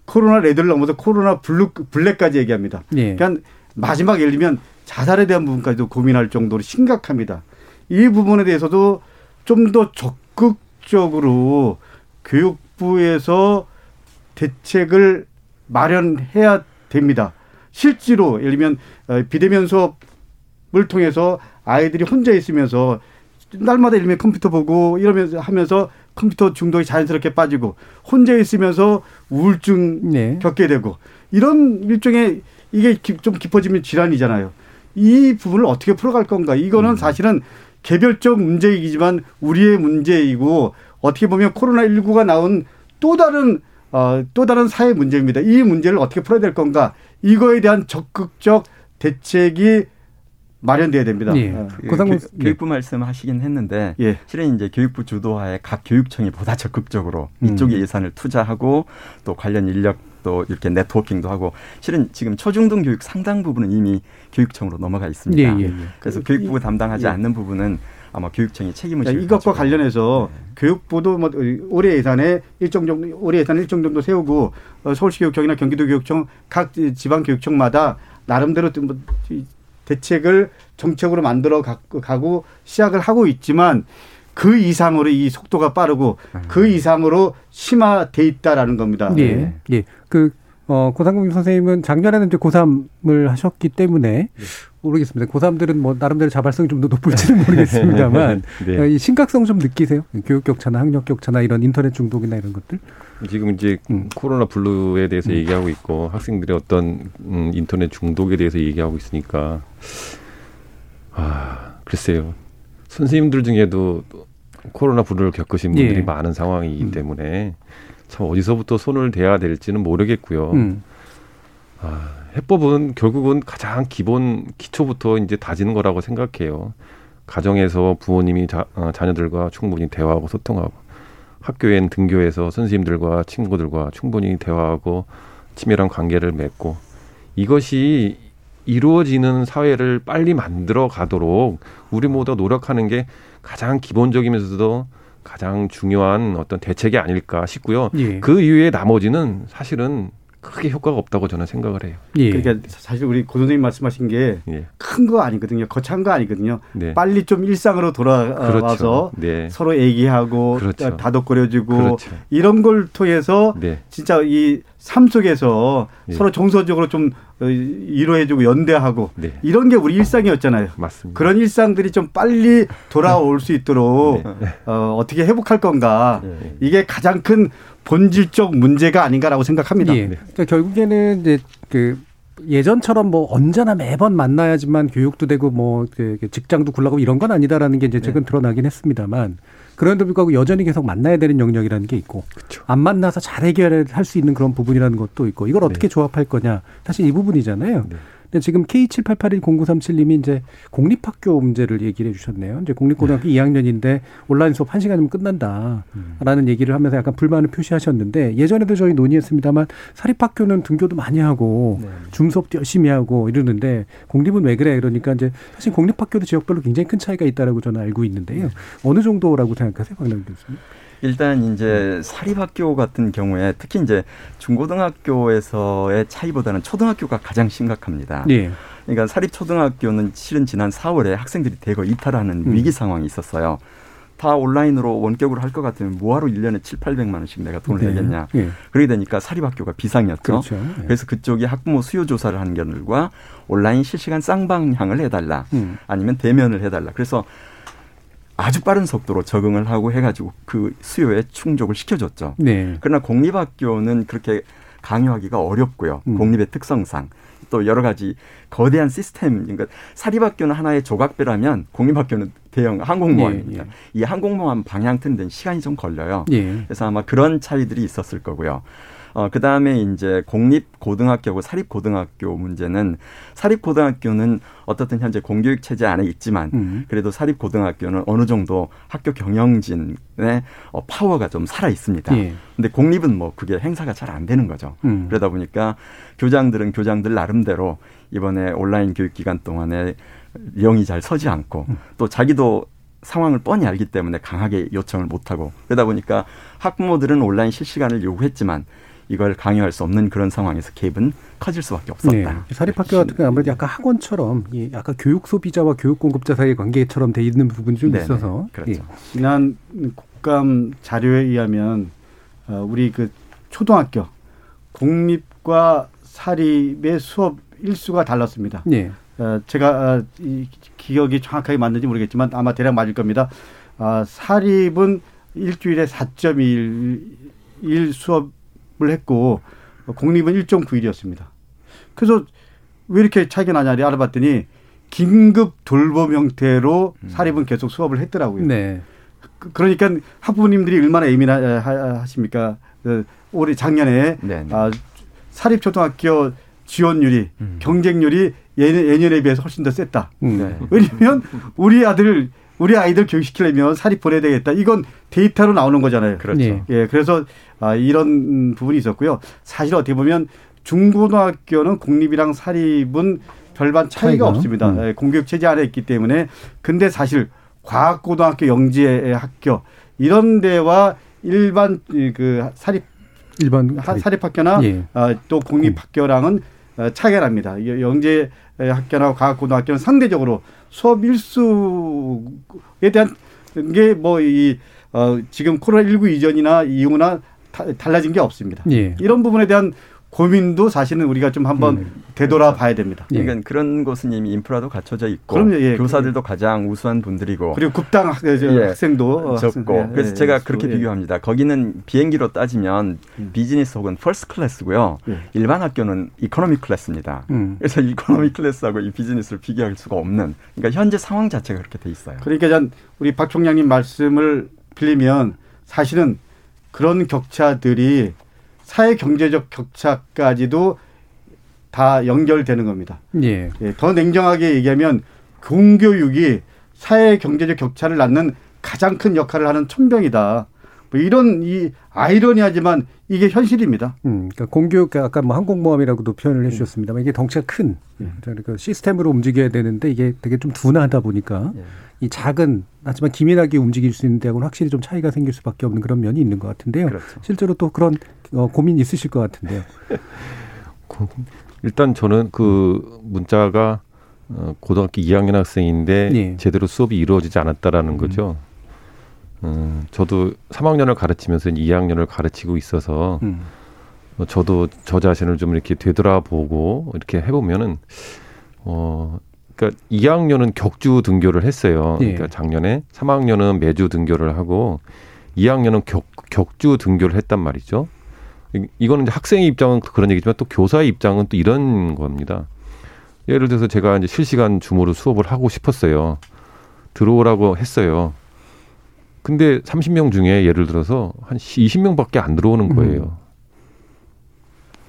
코로나 레드를 넘어서 코로나 블루 블랙까지 얘기합니다. 예. 그러니까 마지막 예를 들면 자살에 대한 부분까지도 고민할 정도로 심각합니다. 이 부분에 대해서도 좀 더 적극적으로 교육부에서 대책을 마련해야 됩니다. 실제로 예를 들면 어, 비대면 수업을 통해서 아이들이 혼자 있으면서 날마다 일면 컴퓨터 보고 이러면서 하면서 컴퓨터 중독이 자연스럽게 빠지고 혼자 있으면서 우울증 네. 겪게 되고 이런 일종의 이게 좀 깊어지면 질환이잖아요. 이 부분을 어떻게 풀어갈 건가? 이거는 음. 사실은 개별적 문제이지만 우리의 문제이고 어떻게 보면 코로나 19가 나온 또 다른 어, 또 다른 사회 문제입니다. 이 문제를 어떻게 풀어야 될 건가? 이거에 대한 적극적 대책이 마련돼야 됩니다. 예. 어. 그 교, 교육부 말씀하시긴 했는데 예. 실은 이제 교육부 주도하에 각 교육청이 보다 적극적으로 음. 이쪽에 예산을 투자하고 또 관련 인력 또 이렇게 네트워킹도 하고 실은 지금 초중등 교육 상당 부분은 이미 교육청으로 넘어가 있습니다. 예, 예, 예. 그래서 교육부가 담당하지 예. 않는 부분은 아마 교육청이 책임을 질 이것과 관련해서 네. 교육부도 뭐 올해 예산에 일정 정도 올해 예산 일정 정도 세우고 어, 서울시 교육청이나 경기도 교육청 각 지방 교육청마다 나름대로 뭐 대책을 정책으로 만들어 가고 시작을 하고 있지만 그 이상으로 이 속도가 빠르고 그 이상으로 심화돼 있다라는 겁니다. 예. 예. 그 어, 고상국 선생님은 작년에는 이제 고3을 하셨기 때문에 네. 모르겠습니다. 고3들은 뭐 나름대로 자발성이 좀 더 높을지는 모르겠습니다만 네. 어, 이 심각성 좀 느끼세요? 교육 격차나 학력 격차나 이런 인터넷 중독이나 이런 것들? 지금 이제 음. 코로나 블루에 대해서 음. 얘기하고 있고 학생들의 어떤 음, 인터넷 중독에 대해서 얘기하고 있으니까 아 글쎄요 선생님들 중에도 코로나 블루를 겪으신 분들이 예. 많은 상황이기 음. 때문에 참 어디서부터 손을 대야 될지는 모르겠고요. 음. 아, 해법은 결국은 가장 기본 기초부터 이제 다지는 거라고 생각해요. 가정에서 부모님이 자, 어, 자녀들과 충분히 대화하고 소통하고 학교엔 등교해서 선생님들과 친구들과 충분히 대화하고 친밀한 관계를 맺고 이것이 이루어지는 사회를 빨리 만들어 가도록 우리 모두 노력하는 게 가장 기본적이면서도 가장 중요한 어떤 대책이 아닐까 싶고요. 예. 그 이후에 나머지는 사실은 크게 효과가 없다고 저는 생각을 해요. 예. 그러니까 사실 우리 고 선생님 말씀하신 게 큰거 예. 아니거든요. 거창한 거 아니거든요. 네. 빨리 좀 일상으로 돌아와서 그렇죠. 네. 서로 얘기하고 그렇죠. 다독거려주고 그렇죠. 이런 걸 통해서 네. 진짜 이 삶 속에서 예. 서로 정서적으로 좀 어, 이루어해주고 연대하고 네. 이런 게 우리 일상이었잖아요. 맞습니다. 그런 일상들이 좀 빨리 돌아올 수 있도록 네. 어, 어떻게 회복할 건가 네. 이게 가장 큰 본질적 문제가 아닌가라고 생각합니다. 예. 그러니까 결국에는 이제 그 예전처럼 뭐 언제나 매번 만나야지만 교육도 되고 뭐그 직장도 굴러가고 이런 건 아니다라는 게 이제 최근 네. 드러나긴 했습니다만 그런데도 불구하고 여전히 계속 만나야 되는 영역이라는 게 있고 그렇죠. 안 만나서 잘 해결할 수 있는 그런 부분이라는 것도 있고 이걸 어떻게 네. 조합할 거냐 사실 이 부분이잖아요. 네. 근데 지금 K78810937님이 이제 공립학교 문제를 얘기를 해주셨네요. 이제 공립고등학교 네. 2학년인데 온라인 수업 1시간이면 끝난다라는 음. 얘기를 하면서 약간 불만을 표시하셨는데 예전에도 저희 논의했습니다만 사립학교는 등교도 많이 하고 네. 중 수업도 열심히 하고 이러는데 공립은 왜 그래? 그러니까 이제 사실 공립학교도 지역별로 굉장히 큰 차이가 있다라고 저는 알고 있는데요. 네. 어느 정도라고 생각하세요, 박남 교수님? 일단 이제 사립학교 같은 경우에 특히 이제 중고등학교에서의 차이보다는 초등학교가 가장 심각합니다. 예. 그러니까 사립 초등학교는 실은 지난 4월에 학생들이 대거 이탈하는 음. 위기 상황이 있었어요. 다 온라인으로 원격으로 할 것 같으면 뭐하러 1년에 7, 800만 원씩 내가 돈을 네. 내겠냐. 예. 그러게 되니까 사립학교가 비상이었죠. 그렇죠. 예. 그래서 그쪽이 학부모 수요 조사를 한 결과 온라인 실시간 쌍방향을 해달라. 음. 아니면 대면을 해달라. 그래서 아주 빠른 속도로 적응을 하고 해가지고 그 수요에 충족을 시켜줬죠. 네. 그러나 공립학교는 그렇게 강요하기가 어렵고요. 음. 공립의 특성상 또 여러 가지 거대한 시스템, 그러니까 사립학교는 하나의 조각배라면 공립학교는 대형 항공모함입니다. 예, 예. 이 항공모함 방향 트는 데는 시간이 좀 걸려요. 예. 그래서 아마 그런 차이들이 있었을 거고요. 어, 그 다음에 이제 공립 고등학교하고 사립 고등학교 문제는 사립 고등학교는 어떻든 현재 공교육 체제 안에 있지만 음. 그래도 사립 고등학교는 어느 정도 학교 경영진의 어, 파워가 좀 살아 있습니다. 예. 근데 공립은 뭐 그게 행사가 잘 안 되는 거죠. 음. 그러다 보니까 교장들은 교장들 나름대로 이번에 온라인 교육 기간 동안에 영이 잘 서지 않고 음. 또 자기도 상황을 뻔히 알기 때문에 강하게 요청을 못하고 그러다 보니까 학부모들은 온라인 실시간을 요구했지만 이걸 강요할 수 없는 그런 상황에서 갭은 커질 수밖에 없었다. 네. 사립학교 같은 경우 아무래도 약간 학원처럼 약간 교육 소비자와 교육 공급자 사이의 관계처럼 돼 있는 부분이 좀 네네. 있어서 그렇죠. 예. 지난 국감 자료에 의하면 어, 우리 그 초등학교 공립과 사립의 수업 일수가 달랐습니다. 네. 어, 제가 어, 이 기억이 정확하게 맞는지 모르겠지만 아마 대략 맞을 겁니다. 사립은 일주일에 4.1일 수업 을 했고 공립은 1.9일이었습니다. 그래서 왜 이렇게 차이가 나냐 알아봤더니 긴급 돌봄 형태로 음. 사립은 계속 수업을 했더라고요. 네. 그, 그러니까 학부모님들이 얼마나 예민하십니까? 그 올해 작년에 네, 네. 아, 사립 초등학교 지원율이 음. 경쟁률이 예년, 예년에 비해서 훨씬 더 셌다. 음. 네. 왜냐하면 우리 아들 우리 아이들 교육시키려면 사립 보내야 되겠다. 이건 데이터로 나오는 거잖아요. 그렇죠. 예. 예 그래서 아, 이런 부분이 있었고요. 사실 어떻게 보면 중고등학교는 공립이랑 사립은 별반 차이가, 차이가? 없습니다. 음. 예, 공교육 체제 아래 있기 때문에 근데 사실 과학고등학교 영지의 학교 이런 데와 일반 그 사립 일반 사립 학교나 예. 어, 또 공립 학교랑은 어, 차이가 납니다. 영재 학교나 과학고등학교는 상대적으로 수업 일수에 대한 게 뭐 이 어, 지금 코로나 19 이전이나 이후나 다, 달라진 게 없습니다. 예. 이런 부분에 대한 고민도 사실은 우리가 좀 한번 음. 되돌아 봐야 됩니다. 예. 그러니까 그런 곳은 이미 인프라도 갖춰져 있고 그럼요, 예. 교사들도 가장 우수한 분들이고 그리고 급당 학, 예. 학생도 적고 예. 그래서 제가 그렇게 비교합니다. 거기는 비행기로 따지면 음. 비즈니스 혹은 first class고요. 일반 학교는 economy class입니다. 음. 그래서 economy class하고 이 비즈니스를 비교할 수가 없는 그러니까 현재 상황 자체가 그렇게 돼 있어요. 그러니까 전 우리 박 총장님 말씀을 빌리면 사실은 그런 격차들이 사회 경제적 격차까지도 다 연결되는 겁니다. 예. 예. 더 냉정하게 얘기하면 공교육이 사회 경제적 격차를 낳는 가장 큰 역할을 하는 천병이다. 뭐 이런 이 아이러니하지만 이게 현실입니다. 음, 그러니까 공교육 아까 뭐 항공모함이라고도 표현을 해주셨습니다만 이게 덩치가 큰 음. 그러니까 시스템으로 움직여야 되는데 이게 되게 좀 둔하다 보니까 예. 이 작은 하지만 기민하게 움직일 수 있는 데하고는 확실히 좀 차이가 생길 수밖에 없는 그런 면이 있는 것 같은데요. 그렇죠. 실제로 또 그런 어, 고민 있으실 것 같은데요. 일단 저는 그 문자가 어, 고등학교 2학년 학생인데 예. 제대로 수업이 이루어지지 않았다라는 음. 거죠. 음, 저도 3학년을 가르치면서 2학년을 가르치고 있어서 음. 어, 저도 저 자신을 좀 이렇게 되돌아보고 이렇게 해보면은 어 그러니까 2학년은 격주 등교를 했어요. 예. 그러니까 작년에 3학년은 매주 등교를 하고 2학년은 격, 격주 등교를 했단 말이죠. 이거는 이제 학생의 입장은 그런 얘기지만 또 교사의 입장은 또 이런 겁니다. 예를 들어서 제가 이제 실시간 줌으로 수업을 하고 싶었어요. 들어오라고 했어요. 근데 30명 중에 예를 들어서 한 20명밖에 안 들어오는 거예요. 음.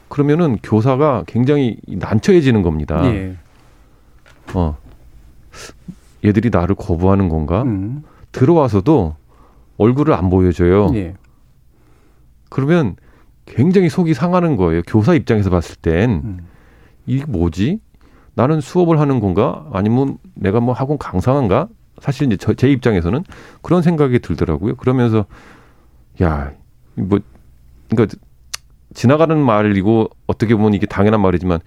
그러면은 교사가 굉장히 난처해지는 겁니다. 예. 어, 얘들이 나를 거부하는 건가? 음. 들어와서도 얼굴을 안 보여줘요. 예. 그러면 굉장히 속이 상하는 거예요. 교사 입장에서 봤을 땐 음. 이게 뭐지? 나는 수업을 하는 건가? 아니면 내가 뭐 학원 강사인가? 사실 이제 저, 제 입장에서는 그런 생각이 들더라고요. 그러면서 야, 뭐 그러니까 지나가는 말이고 어떻게 보면 이게 당연한 말이지만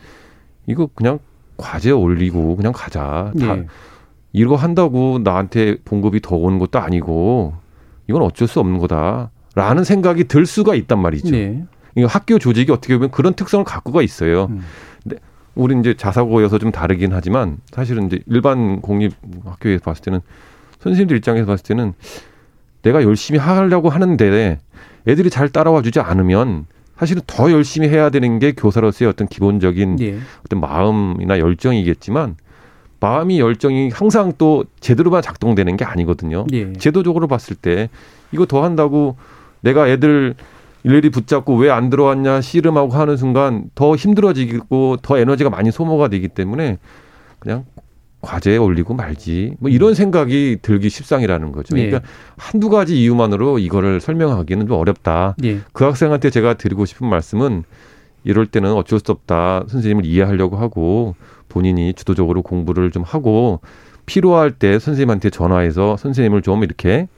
이거 그냥 과제 올리고 그냥 가자. 다 예. 이거 한다고 나한테 봉급이 더 오는 것도 아니고 이건 어쩔 수 없는 거다. 라는 생각이 들 수가 있단 말이죠. 네. 학교 조직이 어떻게 보면 그런 특성을 갖고가 있어요. 음. 근데 우리 이제 자사고여서 좀 다르긴 하지만 사실은 이제 일반 공립 학교에서 봤을 때는 선생님들 입장에서 봤을 때는 내가 열심히 하려고 하는데 애들이 잘 따라와 주지 않으면 사실은 더 열심히 해야 되는 게 교사로서의 어떤 기본적인 예. 어떤 마음이나 열정이겠지만 마음이 열정이 항상 또 제대로만 작동되는 게 아니거든요. 예. 제도적으로 봤을 때 이거 더 한다고 내가 애들 일일이 붙잡고 왜 안 들어왔냐 씨름하고 하는 순간 더 힘들어지고 더 에너지가 많이 소모가 되기 때문에 그냥 과제에 올리고 말지 뭐 이런 생각이 들기 십상이라는 거죠. 그러니까 예. 한두 가지 이유만으로 이거를 설명하기는 좀 어렵다. 예. 그 학생한테 제가 드리고 싶은 말씀은 이럴 때는 어쩔 수 없다. 선생님을 이해하려고 하고 본인이 주도적으로 공부를 좀 하고 필요할 때 선생님한테 전화해서 선생님을 좀 이렇게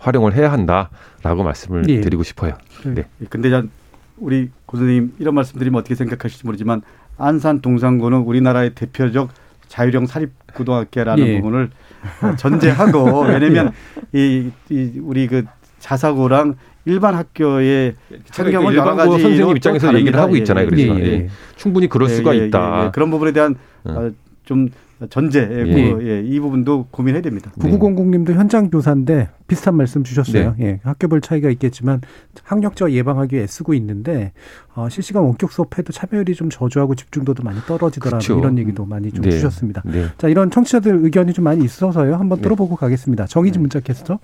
활용을 해야 한다라고 말씀을 예. 드리고 싶어요. 네. 예, 근데 전 우리 고 선생님 이런 말씀드리면 어떻게 생각하실지 모르지만 안산 동산고는 우리나라의 대표적 자율형 사립고등학교라는 예. 부분을 전제하고 왜냐면 이, 이 우리 그 자사고랑 일반 학교의 환경은 여러 가지 선생님 입장에서 얘기를 하고 있잖아요. 그래서 예, 예. 예. 충분히 그럴 예, 수가 예, 있다. 그런 부분에 대한 어. 좀 전제 예. 그, 예, 이 부분도 고민해야 됩니다. 구구공공님도 현장 교사인데 비슷한 말씀 주셨어요. 네. 예, 학교별 차이가 있겠지만 학력자 예방하기 위해 애쓰고 있는데 어, 실시간 원격 수업해도 참여율이 좀 저조하고 집중도도 많이 떨어지더라 그렇죠. 이런 얘기도 많이 좀 네. 주셨습니다. 네. 자 이런 청취자들 의견이 좀 많이 있어서요. 한번 네. 들어보고 가겠습니다. 정희진 문자 캐스터.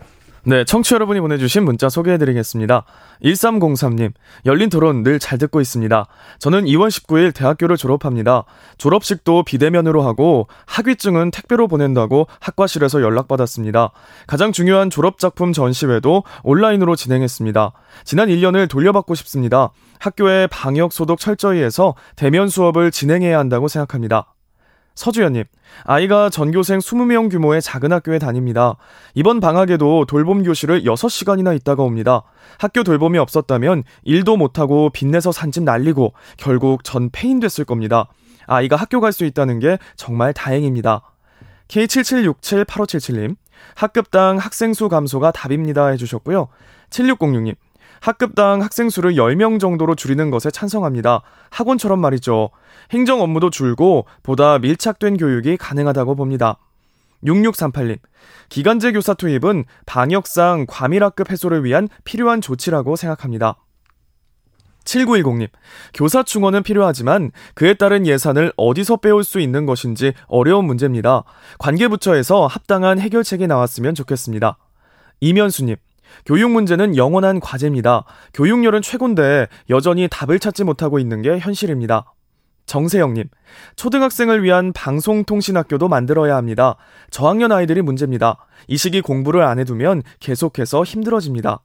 네, 청취 여러분이 보내주신 문자 소개해드리겠습니다. 1303님, 열린 토론 늘 잘 듣고 있습니다. 저는 2월 19일 대학교를 졸업합니다. 졸업식도 비대면으로 하고 학위증은 택배로 보낸다고 학과실에서 연락받았습니다. 가장 중요한 졸업작품 전시회도 온라인으로 진행했습니다. 지난 1년을 돌려받고 싶습니다. 학교에 방역 소독 철저히 해서 대면 수업을 진행해야 한다고 생각합니다. 서주연님, 아이가 전교생 20명 규모의 작은 학교에 다닙니다. 이번 방학에도 돌봄 교실을 6시간이나 있다가 옵니다. 학교 돌봄이 없었다면 일도 못하고 빚내서 산집 날리고 결국 전 폐인됐을 겁니다. 아이가 학교 갈 수 있다는 게 정말 다행입니다. K77678577님, 학급당 학생 수 감소가 답입니다 해주셨고요. 7606님, 학급당 학생 수를 10명 정도로 줄이는 것에 찬성합니다. 학원처럼 말이죠. 행정 업무도 줄고 보다 밀착된 교육이 가능하다고 봅니다. 6638님, 기간제 교사 투입은 방역상 과밀학급 해소를 위한 필요한 조치라고 생각합니다. 7910님, 교사 충원은 필요하지만 그에 따른 예산을 어디서 빼올 수 있는 것인지 어려운 문제입니다. 관계부처에서 합당한 해결책이 나왔으면 좋겠습니다. 이면수님, 교육 문제는 영원한 과제입니다. 교육열은 최고인데 여전히 답을 찾지 못하고 있는 게 현실입니다. 정세영님, 초등학생을 위한 방송통신학교도 만들어야 합니다. 저학년 아이들이 문제입니다. 이 시기 공부를 안 해두면 계속해서 힘들어집니다.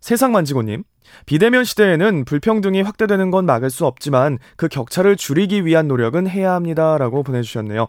세상만지고님, 비대면 시대에는 불평등이 확대되는 건 막을 수 없지만 그 격차를 줄이기 위한 노력은 해야 합니다. 라고 보내주셨네요.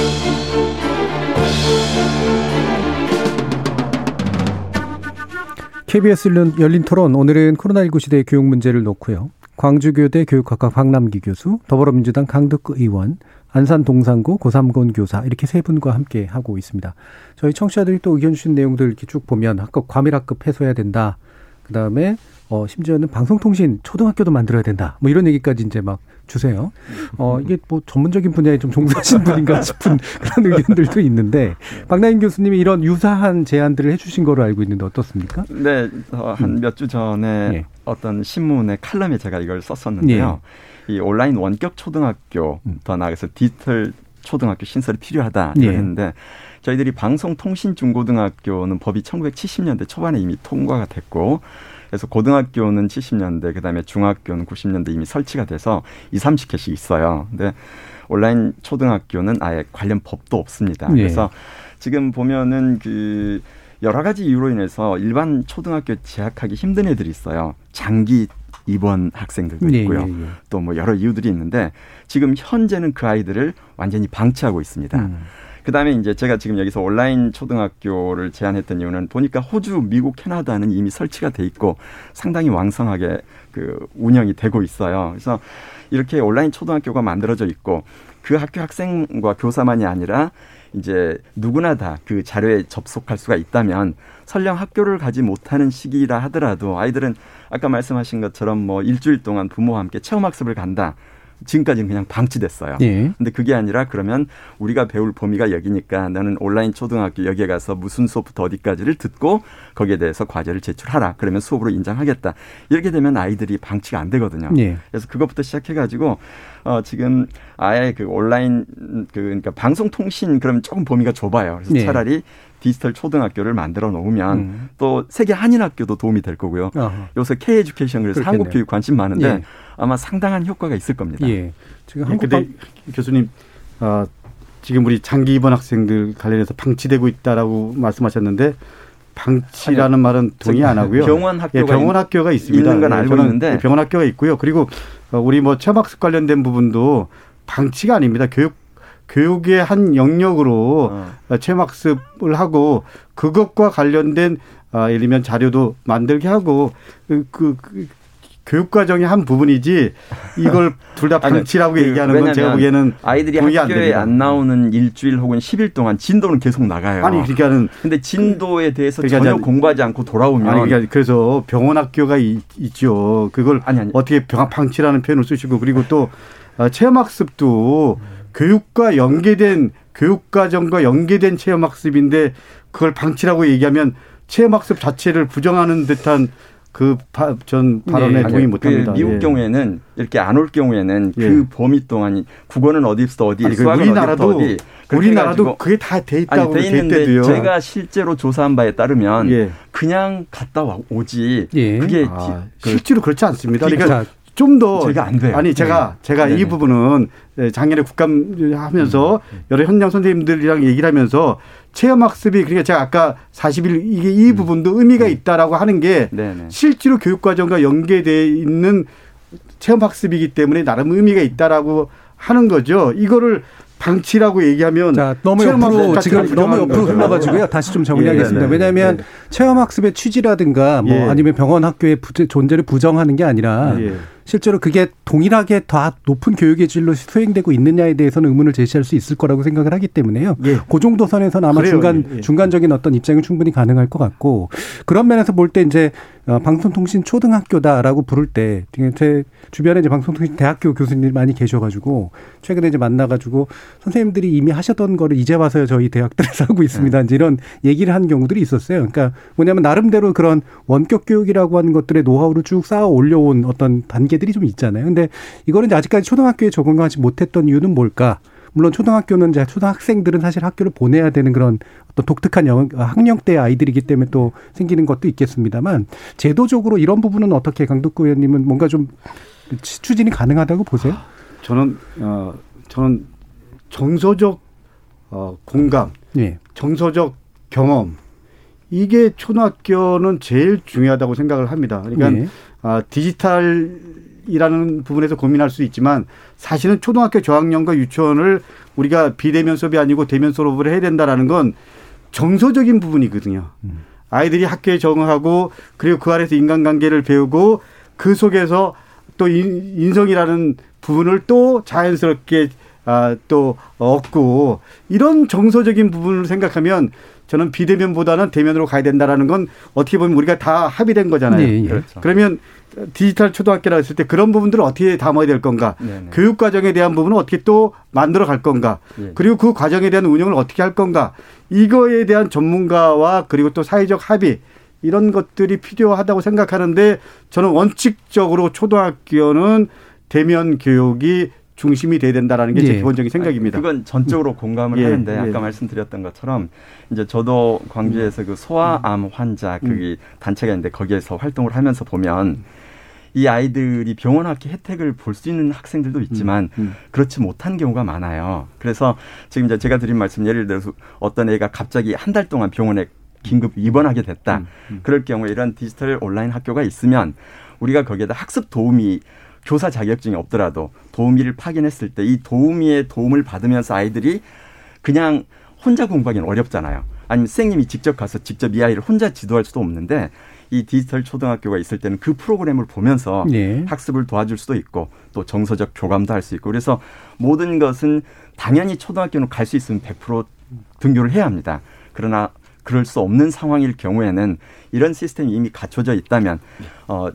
KBS 열린 토론 오늘은 코로나19 시대의 교육 문제를 놓고요. 광주교대 교육학과 박남기 교수, 더불어민주당 강덕구 의원, 안산 동산고 고삼곤 교사 이렇게 세 분과 함께 하고 있습니다. 저희 청취자들이 또 의견 주신 내용들 이렇게 쭉 보면 학급 과밀학급 해소해야 된다. 그다음에 어 심지어는 방송통신 초등학교도 만들어야 된다. 뭐 이런 얘기까지 이제 막 주세요. 어 이게 뭐 전문적인 분야에 좀 종사하신 분인가 싶은 그런 의견들도 있는데 박나인 교수님이 이런 유사한 제안들을 해주신 거로 알고 있는데 어떻습니까? 네, 어, 한몇 주 전에 네. 어떤 신문의 칼럼에 제가 이걸 썼었는데요. 네. 이 온라인 원격 초등학교 음. 더 나아가서 디지털 초등학교 신설이 필요하다 네. 했는데 저희들이 방송통신중고등학교는 법이 1970년대 초반에 이미 통과가 됐고 그래서 고등학교는 70년대, 그다음에 중학교는 90년대 이미 설치가 돼서 2, 30개씩 있어요. 근데 온라인 초등학교는 아예 관련 법도 없습니다. 네. 그래서 지금 보면은 그 여러 가지 이유로 인해서 일반 초등학교 재학하기 힘든 애들이 있어요. 장기 입원 학생들도 네, 있고요. 네, 네, 네. 또뭐 여러 이유들이 있는데 지금 현재는 그 아이들을 완전히 방치하고 있습니다. 음. 그다음에 이제 제가 지금 여기서 온라인 초등학교를 제안했던 이유는 보니까 호주, 미국, 캐나다는 이미 설치가 돼 있고 상당히 왕성하게 그 운영이 되고 있어요. 그래서 이렇게 온라인 초등학교가 만들어져 있고 그 학교 학생과 교사만이 아니라 이제 누구나 다 그 자료에 접속할 수가 있다면 설령 학교를 가지 못하는 시기라 하더라도 아이들은 아까 말씀하신 것처럼 뭐 일주일 동안 부모와 함께 체험학습을 간다. 지금까지는 그냥 방치됐어요. 예. 근데 그게 아니라 그러면 우리가 배울 범위가 여기니까 나는 온라인 초등학교 여기에 가서 무슨 수업부터 어디까지를 듣고 거기에 대해서 과제를 제출하라. 그러면 수업으로 인정하겠다. 이렇게 되면 아이들이 방치가 안 되거든요. 예. 그래서 그것부터 시작해 가지고 어 지금 아예 그 온라인 그 그러니까 방송통신 그러면 조금 범위가 좁아요. 그래서 예. 차라리 디지털 초등학교를 만들어 놓으면 음. 또 세계 한인 학교도 도움이 될 거고요. 어허. 요새 K 에듀케이션 그래서 그렇겠네요. 한국 교육 관심 많은데 예. 아마 상당한 효과가 있을 겁니다. 예. 지금 한국 방... 교수님 어, 지금 우리 장기 입원 학생들 관련해서 방치되고 있다라고 말씀하셨는데 방치라는 아니요. 말은 동의 안 하고요. 병원 학교가, 예, 병원 학교가 있습니다. 있는 건 알고 있는데 병원 학교가 있고요. 그리고 어, 우리 뭐 체험학습 관련된 부분도 방치가 아닙니다. 교육 교육의 한 영역으로 어. 체험학습을 하고 그것과 관련된 아, 예를 들면 자료도 만들게 하고 그, 그, 그 교육 과정의 한 부분이지 이걸 둘 다 방치라고 그, 얘기하는 건 제가 보기에는 아이들이 학교에 안, 안, 나오는 일주일 혹은 10일 동안 진도는 계속 나가요. 아니 그러니까는 근데 진도에 대해서 그러니까 전혀 공부하지 않고 돌아오면 아니 그러니까 그래서 병원 학교가 있, 죠 그걸 아니, 아니. 어떻게 병 방치라는 표현을 쓰시고 그리고 또 어, 체험학습도 교육과 연계된 교육과정과 연계된 체험학습인데 그걸 방치라고 얘기하면 체험학습 자체를 부정하는 듯한 그전 발언에 네. 동의 못합니다. 그 미국 예. 경우에는 이렇게 안 올 경우에는 그 예. 그 범위 동안 국어는 어디부터 어디, 아니, 수학은 우리나라도 어디 우리나라도 그게 다 돼 있다고 돼 있는데 제가 실제로 조사한 바에 따르면 예. 그냥 갔다 오지. 예. 그게 아, 그, 실제로 그렇지 않습니다. 그러니까 좀더 제가 안 돼요. 아니 제가 네. 제가 네이 부분은 네, 작년에 국감 하면서 음. 여러 현장 선생님들이랑 얘기를 하면서 체험 학습이 그러니까 제가 아까 40일 이게 이 음. 부분도 의미가 네. 있다라고 하는 게 네네. 실제로 교육 과정과 연계돼 있는 체험 학습이기 때문에 나름 의미가 있다라고 하는 거죠. 이거를 방치라고 얘기하면 자, 너무 옆으로 지금 너무 옆으로 흘러가지고요. 다시 좀 정리하겠습니다. 예, 네, 왜냐하면 네. 체험학습의 취지라든가 뭐 예. 아니면 병원 학교의 존재를 부정하는 게 아니라 예. 실제로 그게 동일하게 더 높은 교육의 질로 수행되고 있느냐에 대해서는 의문을 제시할 수 있을 거라고 생각을 하기 때문에요. 예. 그 정도 선에서는 아마 그래요. 중간 예. 중간적인 어떤 입장이 충분히 가능할 것 같고 그런 면에서 볼 때 이제 어, 방송통신 초등학교다라고 부를 때 제 주변에 이제 방송통신 대학교 교수님들이 많이 계셔가지고 최근에 이제 만나가지고 선생님들이 이미 하셨던 거를 이제 와서 저희 대학들에서 하고 있습니다. 네. 이제 이런 얘기를 한 경우들이 있었어요. 그러니까 뭐냐면 나름대로 그런 원격 교육이라고 하는 것들의 노하우를 쭉 쌓아 올려온 어떤 단계 단계들이 좀 있잖아요. 근데 이거는 이제 아직까지 초등학교에 적응하지 못했던 이유는 뭘까? 물론 초등학교는 이제 초등학생들은 사실 학교를 보내야 되는 그런 어떤 독특한 영, 학령 대 아이들이기 때문에 또 생기는 것도 있겠습니다만 제도적으로 이런 부분은 어떻게 강덕구 의원님은 뭔가 좀 추진이 가능하다고 보세요? 저는 어 저는 정서적 어 공감, 예. 정서적 경험 이게 초등학교는 제일 중요하다고 생각을 합니다. 그러니까 예. 아, 디지털 이라는 부분에서 고민할 수 있지만 사실은 초등학교 저학년과 유치원을 우리가 비대면 수업이 아니고 대면 수업을 해야 된다라는 건 정서적인 부분이거든요. 음. 아이들이 학교에 적응하고 그리고 그 안에서 인간관계를 배우고 그 속에서 또 인성이라는 부분을 또 자연스럽게 아, 또 얻고 이런 정서적인 부분을 생각하면 저는 비대면보다는 대면으로 가야 된다라는 건 어떻게 보면 우리가 다 합의된 거잖아요. 네, 예. 그렇죠. 그러면 디지털 초등학교라 했을 때 그런 부분들을 어떻게 담아야 될 건가? 네네. 교육 과정에 대한 부분은 어떻게 또 만들어 갈 건가? 네. 그리고 그 과정에 대한 운영을 어떻게 할 건가? 이거에 대한 전문가와 그리고 또 사회적 합의 이런 것들이 필요하다고 생각하는데 저는 원칙적으로 초등학교는 대면 교육이 중심이 돼야 된다라는 게제 예. 기본적인 생각입니다. 그건 전적으로 공감을 예. 하는데 아까 예. 말씀드렸던 것처럼 이제 저도 광주에서 그 소아암 환자 그 음. 단체가 있는데 거기에서 활동을 하면서 보면 이 아이들이 병원 학기 혜택을 볼 수 있는 학생들도 있지만 음, 음. 그렇지 못한 경우가 많아요. 그래서 지금 이제 제가 드린 말씀 예를 들어서 어떤 애가 갑자기 한 달 동안 병원에 긴급 입원하게 됐다. 음, 음. 그럴 경우에 이런 디지털 온라인 학교가 있으면 우리가 거기에다 학습 도우미 교사 자격증이 없더라도 도우미를 파견했을 때 이 도우미의 도움을 받으면서 아이들이 그냥 혼자 공부하기는 어렵잖아요. 아니면 선생님이 직접 가서 직접 이 아이를 혼자 지도할 수도 없는데 이 디지털 초등학교가 있을 때는 그 프로그램을 보면서 네. 학습을 도와줄 수도 있고 또 정서적 교감도 할 수 있고 그래서 모든 것은 당연히 초등학교는 갈 수 있으면 100% 등교를 해야 합니다. 그러나 그럴 수 없는 상황일 경우에는 이런 시스템이 이미 갖춰져 있다면 어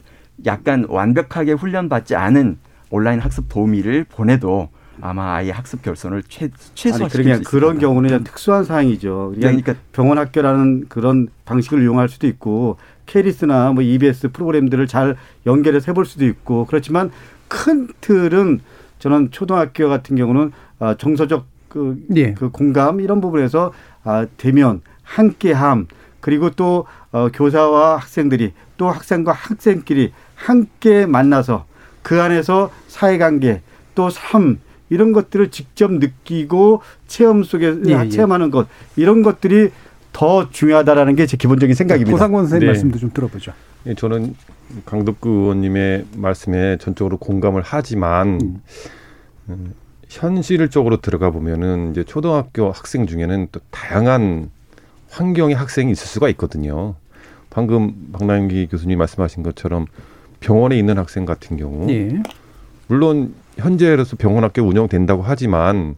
약간 완벽하게 훈련받지 않은 온라인 학습 도우미를 보내도 아마 아예 학습 결손을 최, 최소화시킬 그러니까 그런 경우는 특수한 사항이죠. 그러니까 병원 학교라는 그런 방식을 이용할 수도 있고 케리스나 뭐 EBS 프로그램들을 잘 연결해서 해볼 수도 있고 그렇지만 큰 틀은 저는 초등학교 같은 경우는 아, 정서적 그, 예. 그 공감 이런 부분에서 아, 대면 함께함 그리고 또 어, 교사와 학생들이 또 학생과 학생끼리 함께 만나서 그 안에서 사회관계 또 삶 이런 것들을 직접 느끼고 체험 속에 예, 예. 체험하는 것 이런 것들이 더 중요하다라는 게 제 기본적인 생각입니다. 고상권 선생님 네. 말씀도 좀 들어보죠. 예, 저는 강덕구 의원님의 말씀에 전적으로 공감을 하지만 음. 음, 현실적으로 들어가 보면은 이제 초등학교 학생 중에는 또 다양한 환경의 학생이 있을 수가 있거든요. 방금 박남기 교수님 말씀하신 것처럼 병원에 있는 학생 같은 경우 예. 물론 현재로서 병원 학교 운영된다고 하지만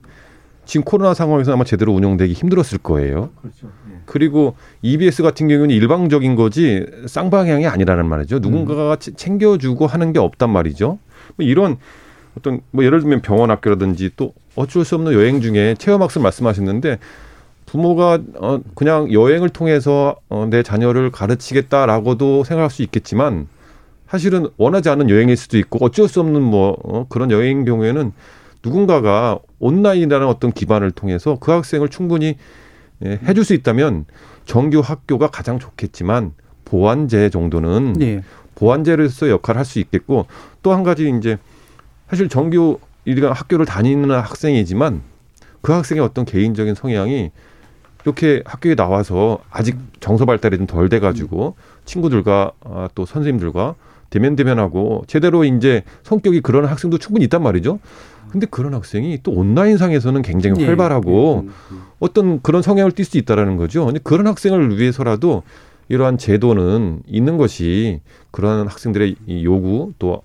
지금 코로나 상황에서 아마 제대로 운영되기 힘들었을 거예요. 그렇죠. 예. 그리고 EBS 같은 경우는 일방적인 거지 쌍방향이 아니라는 말이죠. 누군가가 음. 챙겨주고 하는 게 없단 말이죠. 뭐 이런 어떤 뭐 예를 들면 병원 학교라든지 또 어쩔 수 없는 여행 중에 체험학습 말씀하셨는데 부모가 어 그냥 여행을 통해서 어내 자녀를 가르치겠다라고도 생각할 수 있겠지만 사실은 원하지 않은 여행일 수도 있고 어쩔 수 없는 뭐어 그런 여행 경우에는 누군가가 온라인이라는 어떤 기반을 통해서 그 학생을 충분히 예, 해줄 수 있다면 정규 학교가 가장 좋겠지만 보완제 정도는 네. 보완제로서 역할을 할 수 있겠고 또 한 가지 이제 사실 정규 일가 학교를 다니는 학생이지만 그 학생의 어떤 개인적인 성향이 이렇게 학교에 나와서 아직 정서 발달이 좀 덜 돼가지고 친구들과 아, 또 선생님들과 대면 대면하고 제대로 이제 성격이 그런 학생도 충분히 있단 말이죠. 근데 그런 학생이 또 온라인상에서는 굉장히 예. 활발하고 예. 어떤 그런 성향을 띌 수 있다라는 거죠. 그런 학생을 위해서라도 이러한 제도는 있는 것이 그런 학생들의 이 요구 또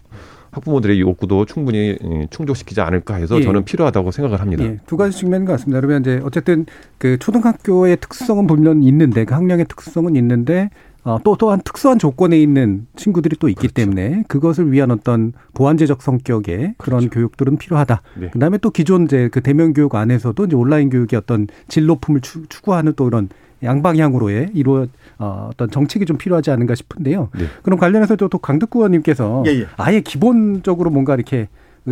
학부모들의 욕구도 충분히 예, 충족시키지 않을까 해서 예. 저는 필요하다고 생각을 합니다. 예. 두 가지 측면인 것 같습니다. 그러면 이제 어쨌든 그 초등학교의 특성은 물론 있는데 그 학령의 특성은 있는데 어, 또 또한 특수한 조건에 있는 친구들이 또 있기 그렇죠. 때문에 그것을 위한 어떤 보완제적 성격의 그런 그렇죠. 교육들은 필요하다. 네. 그다음에 또 기존 이제 그 대면 교육 안에서도 이제 온라인 교육의 어떤 질 높음을 추, 구하는 또 이런 양방향으로의 이루 어, 어떤 정책이 좀 필요하지 않은가 싶은데요. 네. 그럼 관련해서 또 강득구 의원님께서 예, 예. 아예 기본적으로 뭔가 이렇게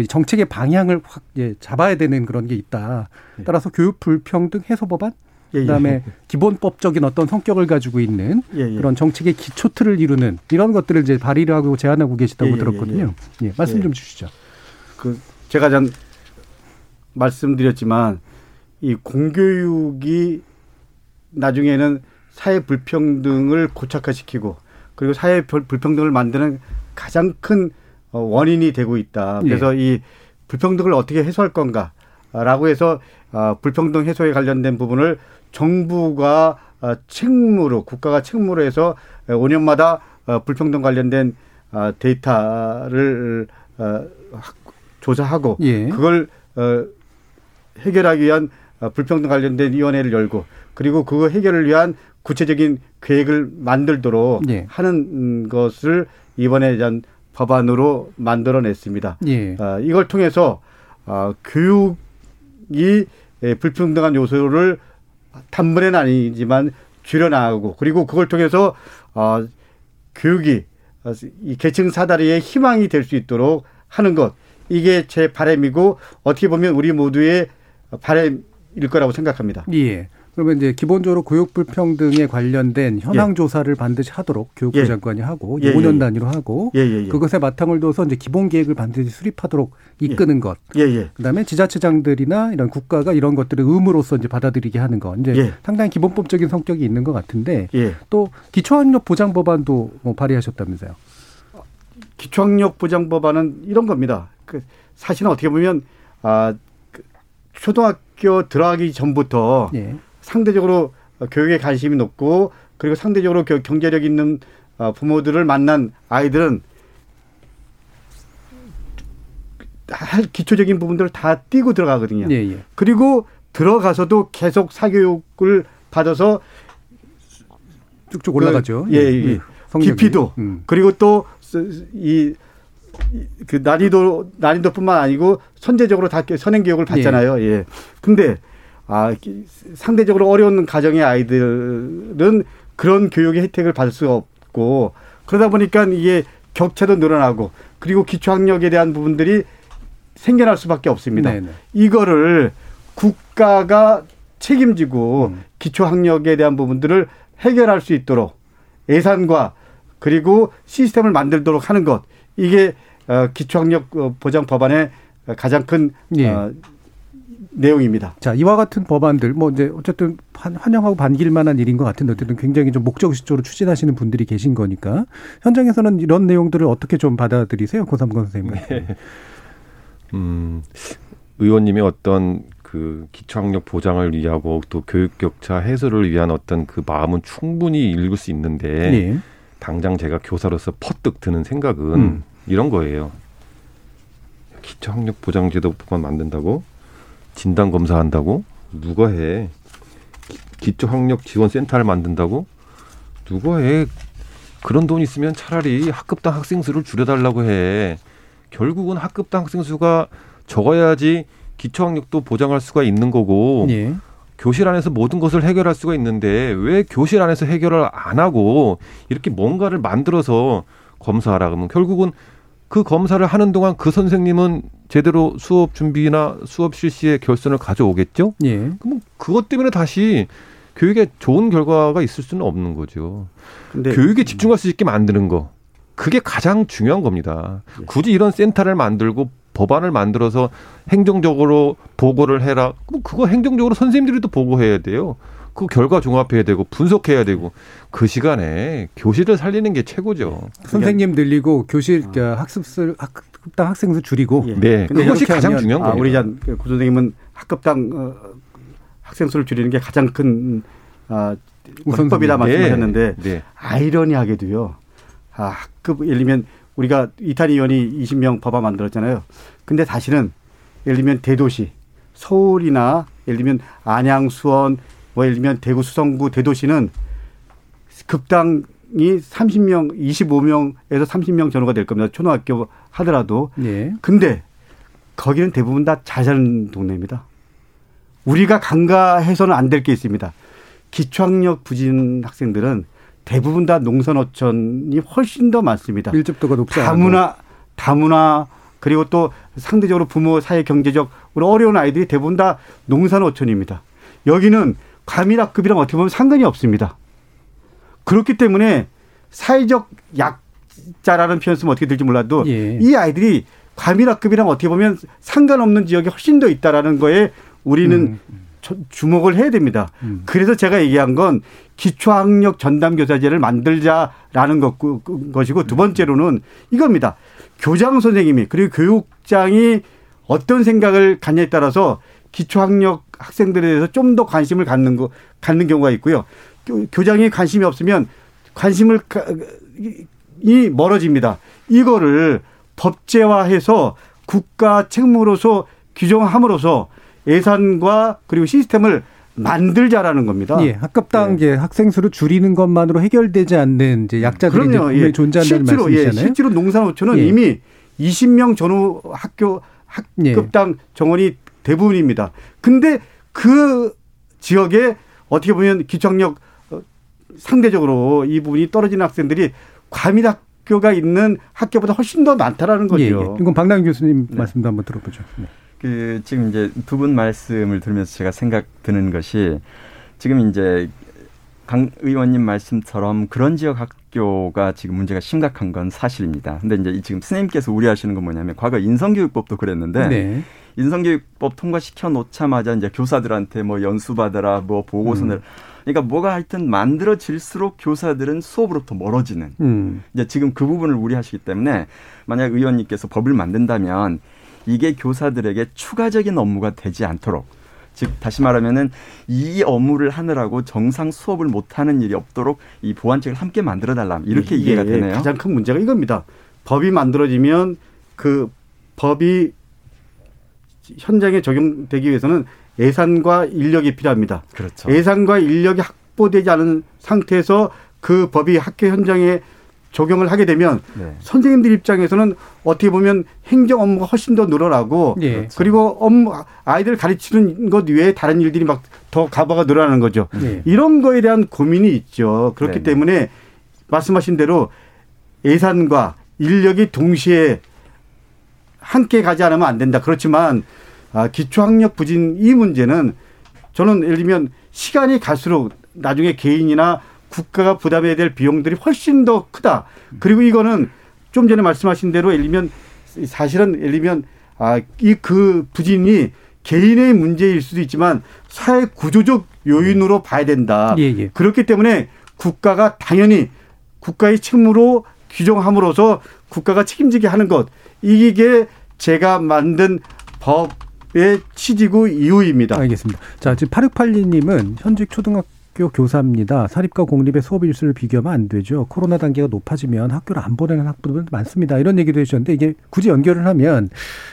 정책의 방향을 확 예, 잡아야 되는 그런 게 있다. 예. 따라서 교육 불평등 해소 법안 예, 예. 그다음에 기본법적인 어떤 성격을 가지고 있는 예, 그런 정책의 기초틀을 이루는 이런 것들을 이제 발의를 하고 제안하고 계시다고 들었거든요. 예, 말씀 좀 주시죠. 그 제가 전 말씀드렸지만 이 공교육이 나중에는 사회 불평등을 고착화시키고 그리고 사회 불평등을 만드는 가장 큰 어, 원인이 되고 있다. 그래서 이 불평등을 어떻게 해소할 건가 라고 해서 어, 불평등 해소에 관련된 부분을 정부가 어, 책무로 국가가 책무로 해서 5년마다 어, 불평등 관련된 어, 데이터를 조사하고 예. 그걸 해결하기 위한 불평등 관련된 위원회를 열고 그리고 그 해결을 위한 구체적인 계획을 만들도록 예. 하는 것을 이번에 전 법안으로 만들어냈습니다. 예. 이걸 통해서 교육 이 불평등한 요소를 단번에는 아니지만 줄여나가고 그리고 그걸 통해서 어, 교육이 어, 이 계층 사다리의 희망이 될 수 있도록 하는 것 이게 제 바람이고 어떻게 보면 우리 모두의 바람일 거라고 생각합니다. 예. 그러면 이제 기본적으로 교육 불평등에 관련된 현황 예. 조사를 반드시 하도록 교육부 예. 장관이 하고 예. 5년 예, 예. 단위로 하고 예, 그것에 바탕을 둬서 이제 기본 계획을 반드시 수립하도록 이끄는 것. 그다음에 지자체장들이나 이런 국가가 이런 것들을 의무로서 이제 받아들이게 하는 것. 이제 상당히 기본법적인 성격이 있는 것 같은데 또 기초학력 보장 법안도 뭐 발의하셨다면서요? 기초학력 보장 법안은 이런 겁니다. 그 사실은 어떻게 보면 아그 초등학교 들어가기 전부터 상대적으로 교육에 관심이 높고 그리고 상대적으로 경제력 있는 어, 부모들을 만난 아이들은 할 기초적인 부분들을 다 띄고 들어가거든요. 예, 예. 그리고 들어가서도 계속 사교육을 받아서 쭉쭉 올라가죠. 그, 예, 예. 예. 깊이도 음. 그리고 또 이 그 난이도 난이도뿐만 아니고 선제적으로 다 선행 교육을 받잖아요. 예. 예. 근데 아, 상대적으로 어려운 가정의 아이들은 그런 교육의 혜택을 받을 수가 없고 그러다 보니까 이게 격차도 늘어나고 그리고 기초학력에 대한 부분들이 생겨날 수밖에 없습니다. 네네. 이거를 국가가 책임지고 음. 기초학력에 대한 부분들을 해결할 수 있도록 예산과 그리고 시스템을 만들도록 하는 것 이게 어, 기초학력 어, 보장 법안의 가장 큰 예. 어, 내용입니다. 자, 이와 같은 법안들 뭐 이제 어쨌든 환영하고 반길 만한 일인 것 같은데 어쨌든 굉장히 좀 목적의식적으로 추진하시는 분들이 계신 거니까 현장에서는 이런 내용들을 어떻게 좀 받아들이세요, 고삼건 선생님? 네. 음, 의원님이 어떤 그 기초학력 보장을 위하고 또 교육 격차 해소를 위한 어떤 그 마음은 충분히 읽을 수 있는데 네. 당장 제가 교사로서 퍼뜩 드는 생각은 음. 이런 거예요. 기초학력 보장제도법안 만든다고 진단 검사한다고? 누가 해? 기초 학력 지원 센터를 만든다고? 누가 해? 그런 돈 있으면 차라리 학급당 학생 수를 줄여달라고 해. 결국은 학급당 학생 수가 적어야지 기초 학력도 보장할 수가 있는 거고 예. 교실 안에서 모든 것을 해결할 수가 있는데 왜 교실 안에서 해결을 안 하고 이렇게 뭔가를 만들어서 검사하라 그러면 결국은 그 검사를 하는 동안 그 선생님은 제대로 수업 준비나 수업 실시에 결선을 가져오겠죠? 예. 그럼 그것 때문에 다시 교육에 좋은 결과가 있을 수는 없는 거죠. 교육에 집중할 수 있게 만드는 거. 그게 가장 중요한 겁니다. 예. 굳이 이런 센터를 만들고 법안을 만들어서 행정적으로 보고를 해라. 그럼 그거 행정적으로 선생님들이 또 보고해야 돼요. 그 결과 종합해야 되고 분석해야 되고 그 시간에 교실을 살리는 게 최고죠. 선생님 늘리고 교실 어. 학습을 학급당 학생 수 줄이고. 예. 네, 그것이 가장 중요한 거예요. 아, 우리 구그 선생님은 학급당 어, 학생 수를 줄이는 게 가장 큰 아, 우선법이다 말씀하셨는데 네. 네. 아이러니하게도요. 아, 학급 예를 들면 우리가 이탄희 의원이 20명 법안 만들었잖아요. 근데 사실은 예를 들면 대도시 서울이나 예를 들면 안양, 수원, 뭐 예를 들면 대구, 수성구 대도시는 급당이 30명, 25명에서 30명 전후가 될 겁니다. 초등학교 하더라도. 네. 근데 거기는 대부분 다 잘 사는 동네입니다. 우리가 간과해서는 안 될 게 있습니다. 기초학력 부진 학생들은 대부분 다 농산어촌이 훨씬 더 많습니다. 밀접도가 높지 다문화, 다문화 그리고 또 상대적으로 부모 사회 경제적으로 어려운 아이들이 대부분 다 농산어촌입니다. 여기는 과밀학급이랑 어떻게 보면 상관이 없습니다. 그렇기 때문에 사회적 약자라는 표현 쓰면 어떻게 될지 몰라도 예. 이 아이들이 과밀학급이랑 어떻게 보면 상관없는 지역이 훨씬 더 있다라는 거에 우리는 음. 주목을 해야 됩니다. 음. 그래서 제가 얘기한 건 기초학력 전담교사제를 만들자라는 것, 것이고 두 번째로는 이겁니다. 교장 선생님이 그리고 교육장이 어떤 생각을 갖냐에 따라서 기초학력 학생들에 대해서 좀 더 관심을 갖는 거 갖는 경우가 있고요. 교장이 관심이 없으면 관심을 이 멀어집니다. 이거를 법제화해서 국가 책무로서 규정함으로써 예산과 그리고 시스템을 만들자라는 겁니다. 예, 학급당 예. 학생 수를 줄이는 것만으로 해결되지 않는 이제 약자들이 그럼요. 이제 예. 존재한다는 실제로, 예, 말씀이잖아요. 예, 실제로 농산어촌은 예. 이미 20명 전후 학교 학급당 예. 정원이 대부분입니다. 근데 그 지역에 어떻게 보면 기초학력 어, 상대적으로 이 부분이 떨어지는 학생들이 과밀학교가 있는 학교보다 훨씬 더 많다라는 거죠. 예, 예. 이건 박남 교수님 네. 말씀도 한번 들어보죠. 네. 그 지금 이제 두 분 말씀을 들으면서 제가 생각 드는 것이 지금 이제 강 의원님 말씀처럼 그런 지역 학교가 지금 문제가 심각한 건 사실입니다. 근데 이제 지금 스님께서 우려하시는 건 뭐냐면 과거 인성교육법도 그랬는데 네. 인성교육법 통과시켜 놓자마자 이제 교사들한테 뭐 연수 받아라 뭐 보고서를 음. 그러니까 뭐가 하여튼 만들어질수록 교사들은 수업으로부터 멀어지는 음. 이제 지금 그 부분을 우려하시기 때문에 만약 의원님께서 법을 만든다면 이게 교사들에게 추가적인 업무가 되지 않도록 즉 다시 말하면은 이 업무를 하느라고 정상 수업을 못 하는 일이 없도록 이 보완책을 함께 만들어 달라 이렇게 예, 이해가 되네요. 가장 큰 문제가 이겁니다. 법이 만들어지면 그 법이 현장에 적용되기 위해서는 예산과 인력이 필요합니다. 그렇죠. 예산과 인력이 확보되지 않은 상태에서 그 법이 학교 현장에 적용을 하게 되면 네. 선생님들 입장에서는 어떻게 보면 행정 업무가 훨씬 더 늘어나고 네. 그리고 업무 아이들 가르치는 것 외에 다른 일들이 막 더 가바가 늘어나는 거죠. 네. 이런 거에 대한 고민이 있죠. 그렇기 네. 때문에 말씀하신 대로 예산과 인력이 동시에 함께 가지 않으면 안 된다. 그렇지만 아, 기초학력 부진 이 문제는 저는 예를 들면 시간이 갈수록 나중에 개인이나 국가가 부담해야 될 비용들이 훨씬 더 크다. 그리고 이거는 좀 전에 말씀하신 대로 예를 들면 사실은 예를 들면 아, 이 그 부진이 개인의 문제일 수도 있지만 사회 구조적 요인으로 봐야 된다. 예, 예. 그렇기 때문에 국가가 당연히 국가의 책무로 규정함으로써 국가가 책임지게 하는 것 이게 제가 만든 법의 취지고 이유입니다. 알겠습니다. 자, 지금 8682님은 현직 초등학교 학교 교사입니다. 사립과 공립의 수업 일수를 비교하면 안 되죠. 코로나 단계가 높아지면 학교를 안 보내는 학부들 많습니다. 이런 얘기도 해주셨는데 이게 굳이 연결을 하면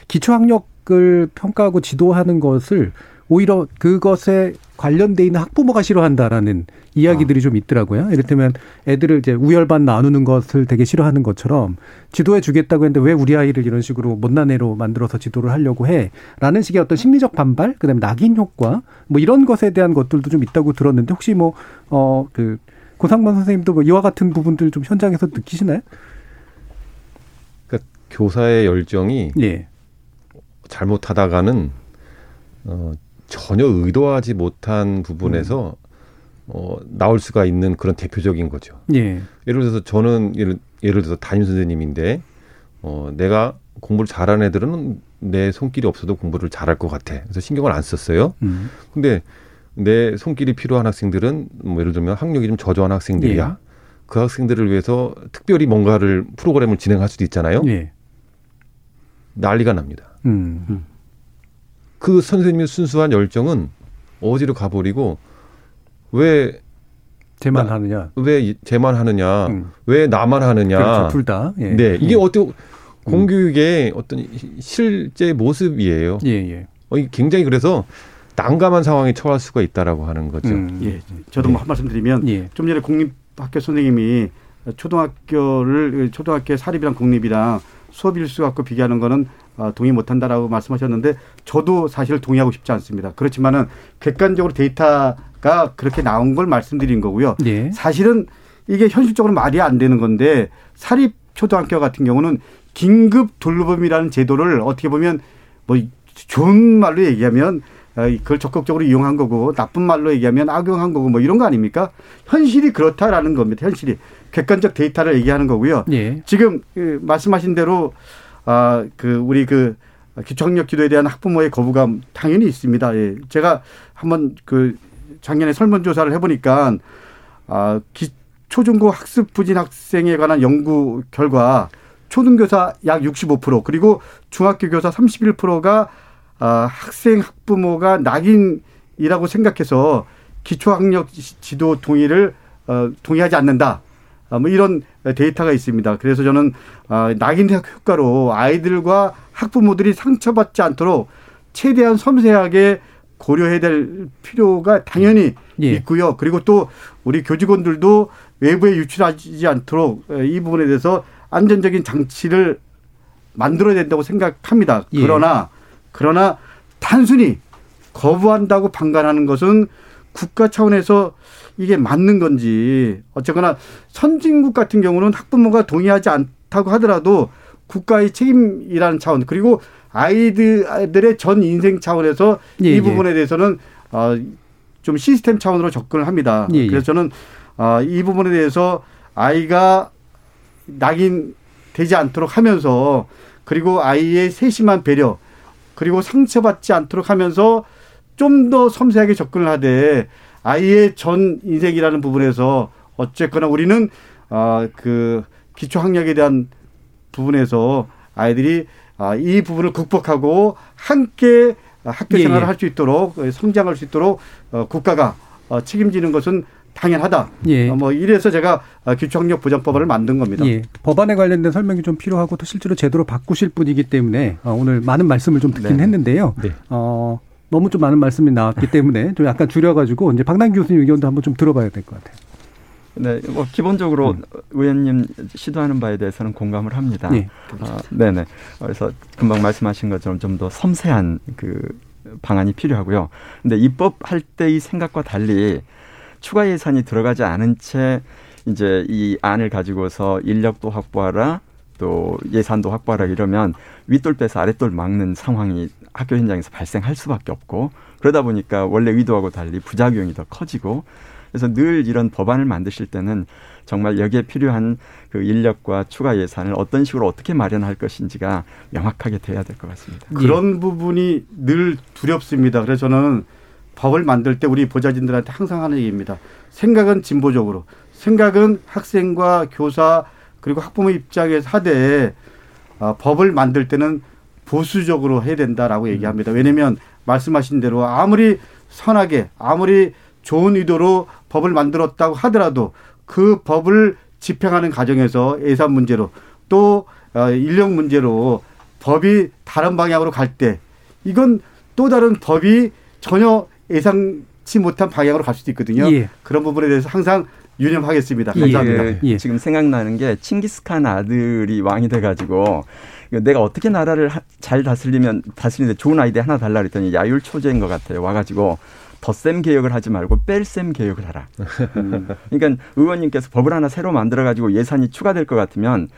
기초학력을 평가하고 지도하는 것을 오히려 그것에 관련돼 있는 학부모가 싫어한다라는 이야기들이 아. 좀 있더라고요. 이를테면 애들을 이제 우열반 나누는 것을 되게 싫어하는 것처럼 지도해 주겠다고 했는데 왜 우리 아이를 이런 식으로 못난 애로 만들어서 지도를 하려고 해? 라는 식의 어떤 심리적 반발, 그다음에 낙인 효과 뭐 이런 것에 대한 것들도 좀 있다고 들었는데 혹시 뭐어그 고상만 선생님도 뭐 이와 같은 부분들 좀 현장에서 느끼시나요? 그러니까 교사의 열정이 예. 잘못하다가는 어 전혀 의도하지 못한 부분에서 음. 어, 나올 수가 있는 그런 대표적인 거죠. 예. 예를 들어서 저는 예를, 예를 들어서 담임 선생님인데 어, 내가 공부를 잘하는 애들은 내 손길이 없어도 공부를 잘할 것 같아. 그래서 신경을 안 썼어요. 음. 근데 내 손길이 필요한 학생들은 뭐 예를 들면 학력이 좀 저조한 학생들이야. 예. 그 학생들을 위해서 특별히 뭔가를 프로그램을 진행할 수도 있잖아요. 예. 난리가 납니다. 음. 그 선생님의 순수한 열정은 어디로 가버리고 왜 쟤만 나, 하느냐? 왜 쟤만 하느냐? 음. 왜 나만 하느냐? 그렇죠, 둘 다. 예. 네, 이게 예. 어떤 공교육의 어떤 실제 모습이에요. 예, 예. 어, 굉장히 그래서 난감한 상황에 처할 수가 있다라고 하는 거죠. 음. 예, 저도 뭐 한 말씀 드리면 예. 좀 전에 공립학교 선생님이 초등학교를 초등학교 사립이랑 공립이랑 수업 일수 갖고 비교하는 거는 어, 동의 못한다라고 말씀하셨는데 저도 사실 동의하고 싶지 않습니다. 그렇지만은 객관적으로 데이터가 그렇게 나온 걸 말씀드린 거고요. 예. 사실은 이게 현실적으로 말이 안 되는 건데 사립 초등학교 같은 경우는 긴급 돌봄이라는 제도를 어떻게 보면 뭐 좋은 말로 얘기하면 어, 그걸 적극적으로 이용한 거고 나쁜 말로 얘기하면 악용한 거고 뭐 이런 거 아닙니까? 현실이 그렇다라는 겁니다. 현실이 객관적 데이터를 얘기하는 거고요. 예. 지금 그 말씀하신 대로 아, 그, 우리 그 기초학력 기도에 대한 학부모의 거부감 당연히 있습니다. 예. 제가 한번 그 작년에 설문조사를 해보니까 아, 기, 초중고 학습 부진 학생에 관한 연구 결과 초등교사 약 65% 그리고 중학교 교사 31%가 아, 학생 학부모가 낙인이라고 생각해서 기초학력 지도 동의를 어, 동의하지 않는다. 아, 뭐 이런 데이터가 있습니다. 그래서 저는 아, 낙인 효과로 아이들과 학부모들이 상처받지 않도록 최대한 섬세하게 고려해야 될 필요가 당연히 예. 있고요. 그리고 또 우리 교직원들도 외부에 유출하지 않도록 이 부분에 대해서 안전적인 장치를 만들어야 된다고 생각합니다. 예. 그러나 그러나 단순히 거부한다고 방관하는 것은 국가 차원에서 이게 맞는 건지 어쨌거나 선진국 같은 경우는 학부모가 동의하지 않다고 하더라도 국가의 책임이라는 차원 그리고 아이들의 전 인생 차원에서 예, 이 예. 부분에 대해서는 어, 좀 시스템 차원으로 접근을 합니다. 예, 예, 그래서 저는 어, 이 부분에 대해서 아이가 낙인 되지 않도록 하면서 그리고 아이의 세심한 배려 그리고 상처받지 않도록 하면서 좀 더 섬세하게 접근을 하되 아이의 전 인생이라는 부분에서 어쨌거나 우리는 어그 기초 학력에 대한 부분에서 아이들이 아, 이 부분을 극복하고 함께 학교 예, 생활을 예, 예. 할수 있도록 성장할 수 있도록 어, 국가가 어, 책임지는 것은 당연하다. 예. 어, 뭐 이래서 제가 기초학력 보장법을 만든 겁니다. 예. 법안에 관련된 설명이 좀 필요하고 또 실제로 제도로 바꾸실 분이기 때문에 오늘 많은 말씀을 좀 듣긴 네. 했는데요. 네. 어, 너무 좀 많은 말씀이 나왔기 때문에 좀 약간 줄여가지고 이제 박남 교수님 의견도 한번 좀 들어봐야 될 것 같아요. 네, 뭐 기본적으로 음. 의원님 시도하는 바에 대해서는 공감을 합니다. 네. 아, 네네. 그래서 금방 말씀하신 것처럼 좀 더 섬세한 그 방안이 필요하고요. 근데 입법할 때의 생각과 달리 추가 예산이 들어가지 않은 채 이제 이 안을 가지고서 인력도 확보하라 또 예산도 확보하라 이러면 윗돌 빼서 아랫돌 막는 상황이 학교 현장에서 발생할 수밖에 없고 그러다 보니까 원래 의도하고 달리 부작용이 더 커지고 그래서 늘 이런 법안을 만드실 때는 정말 여기에 필요한 그 인력과 추가 예산을 어떤 식으로 어떻게 마련할 것인지가 명확하게 돼야 될 것 같습니다. 그런 예. 부분이 늘 두렵습니다. 그래서 저는 법을 만들 때 우리 보좌진들한테 항상 하는 얘기입니다. 생각은 진보적으로, 생각은 학생과 교사 그리고 학부모 입장에서 하되 어, 법을 만들 때는 보수적으로 해야 된다라고 음. 얘기합니다. 왜냐하면 말씀하신 대로 아무리 선하게 아무리 좋은 의도로 법을 만들었다고 하더라도 그 법을 집행하는 과정에서 예산 문제로 또 어, 인력 문제로 법이 다른 방향으로 갈 때 이건 또 다른 법이 전혀 예상치 못한 방향으로 갈 수도 있거든요. 예. 그런 부분에 대해서 항상 유념하겠습니다. 예. 감사합니다. 예. 예. 지금 생각나는 게 칭기스칸 아들이 왕이 돼가지고 내가 어떻게 나라를 잘 다스리면 다스리는데 좋은 아이디어 하나 달라 그랬더니 야율 초제인 것 같아요. 와가지고 덧셈 개혁을 하지 말고 뺄셈 개혁을 하라. 음. 그러니까 의원님께서 법을 하나 새로 만들어 가지고 예산이 추가될 것 같으면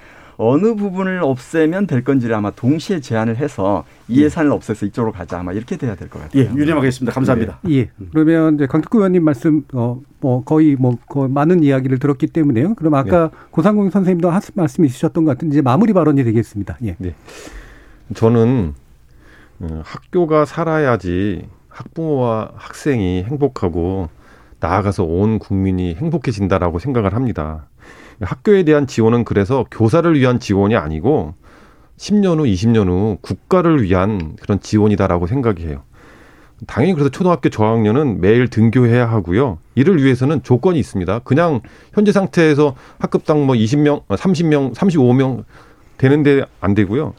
어느 부분을 없애면 될 건지를 아마 동시에 제안을 해서 이 예. 예산을 없애서 이쪽으로 가자 아마 이렇게 돼야 될 것 같아요. 예, 유념하겠습니다. 감사합니다. 예. 예. 그러면 이제 강특구 의원님 말씀 어, 뭐 거의 뭐 거의 많은 이야기를 들었기 때문에요. 그럼 아까 예. 고상공 선생님도 한 말씀 있으셨던 것 같은데 이제 마무리 발언이 되겠습니다. 예. 네. 저는 어, 학교가 살아야지 학부모와 학생이 행복하고 나아가서 온 국민이 행복해진다라고 생각을 합니다. 학교에 대한 지원은 그래서 교사를 위한 지원이 아니고 10년 후, 20년 후 국가를 위한 그런 지원이다라고 생각이 해요. 당연히 그래서 초등학교 저학년은 매일 등교해야 하고요. 이를 위해서는 조건이 있습니다. 그냥 현재 상태에서 학급당 뭐 20명, 30명, 35명 되는데 안 되고요.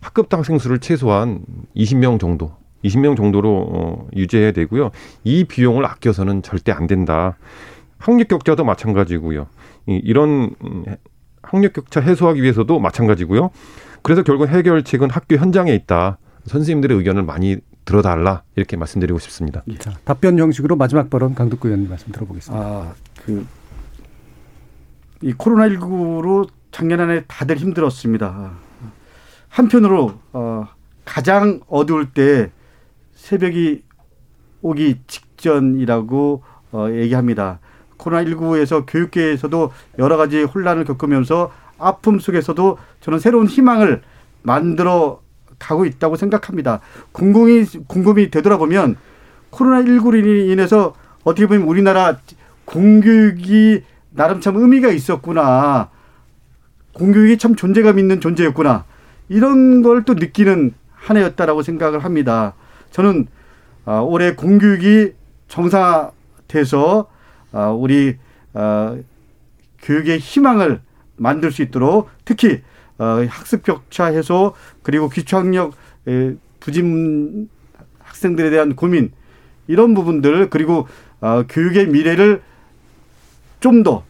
학급당 학생 수를 최소한 20명 정도, 20명 정도로 어, 유지해야 되고요. 이 비용을 아껴서는 절대 안 된다. 학력 격차도 마찬가지고요. 이런 음, 학력 격차 해소하기 위해서도 마찬가지고요. 그래서 결국 해결책은 학교 현장에 있다. 선생님들의 의견을 많이 들어달라 이렇게 말씀드리고 싶습니다. 자, 답변 형식으로 마지막 발언 강덕구 의원님 말씀 들어보겠습니다. 아, 그, 이 코로나19로 작년 안에 다들 힘들었습니다. 한편으로, 어, 가장 어두울 때 새벽이 오기 직전이라고 어, 얘기합니다. 코로나19에서 교육계에서도 여러 가지 혼란을 겪으면서 아픔 속에서도 저는 새로운 희망을 만들어 가고 있다고 생각합니다. 궁금이, 궁금이 되돌아보면 코로나19로 인해서 어떻게 보면 우리나라 공교육이 나름 참 의미가 있었구나. 공교육이 참 존재감 있는 존재였구나. 이런 걸 또 느끼는 한 해였다라고 생각을 합니다. 저는 아, 올해 공교육이 정상화돼서 아, 우리 아, 교육의 희망을 만들 수 있도록 특히 어, 학습 격차 해소 그리고 기초학력 부진 학생들에 대한 고민 이런 부분들 그리고 어, 교육의 미래를 좀 더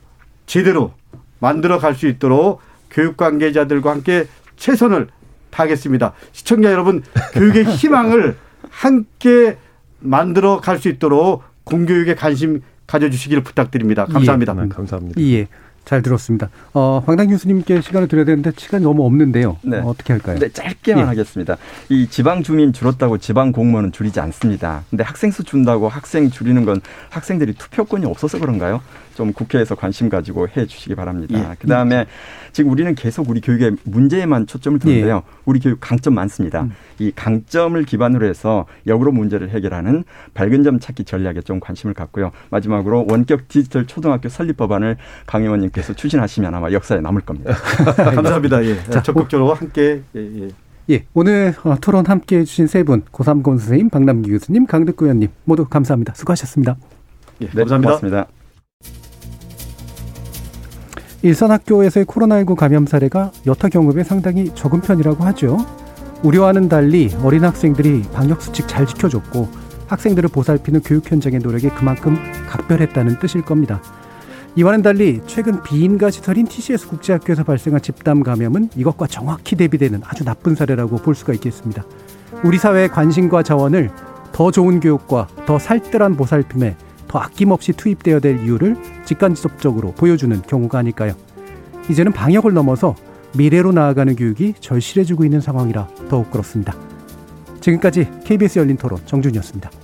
제대로 만들어 갈 수 있도록 교육 관계자들과 함께 최선을 다하겠습니다. 시청자 여러분, 교육의 희망을 함께 만들어 갈 수 있도록 공교육에 관심 가져주시기를 부탁드립니다. 감사합니다. 예. 네, 감사합니다. 예. 잘 들었습니다. 어, 황당 교수님께 시간을 드려야 되는데 시간이 너무 없는데요. 네. 어, 떻게 할까요? 네, 짧게만 예. 하겠습니다. 이 지방 주민 줄었다고 지방 공무원은 줄이지 않습니다. 근데 학생 수 준다고 학생 줄이는 건 학생들이 투표권이 없어서 그런가요? 좀 국회에서 관심 가지고 해 주시기 바랍니다. 예. 그다음에 지금 우리는 계속 우리 교육의 문제에만 초점을 두는데요. 예. 우리 교육 강점 많습니다. 음. 이 강점을 기반으로 해서 역으로 문제를 해결하는 밝은 점 찾기 전략에 좀 관심을 갖고요. 마지막으로 원격 디지털 초등학교 설립 법안을 강 의원님께서 추진하시면 아마 역사에 남을 겁니다. 감사합니다. 예. 자, 적극적으로 함께 예, 예. 예, 오늘 어, 토론 함께 해주신 세 분, 고삼권 선생님, 박남기 교수님, 강덕구 의원님 모두 감사합니다. 수고하셨습니다. 예, 네, 감사합니다. 고맙습니다. 일선 학교에서의 코로나19 감염 사례가 여타 경험에 상당히 적은 편이라고 하죠. 우려와는 달리 어린 학생들이 방역 수칙 잘 지켜줬고 학생들을 보살피는 교육 현장의 노력이 그만큼 각별했다는 뜻일 겁니다. 이와는 달리 최근 비인가 시설인 TCS 국제학교에서 발생한 집단 감염은 이것과 정확히 대비되는 아주 나쁜 사례라고 볼 수가 있겠습니다. 우리 사회의 관심과 자원을 더 좋은 교육과 더 살뜰한 보살핌에 더 아낌없이 투입되어야 될 이유를 직간접적으로 보여주는 경우가 아닐까요? 이제는 방역을 넘어서 미래로 나아가는 교육이 절실해지고 있는 상황이라 더욱 그렇습니다. 지금까지 KBS 열린 토론 정준이었습니다.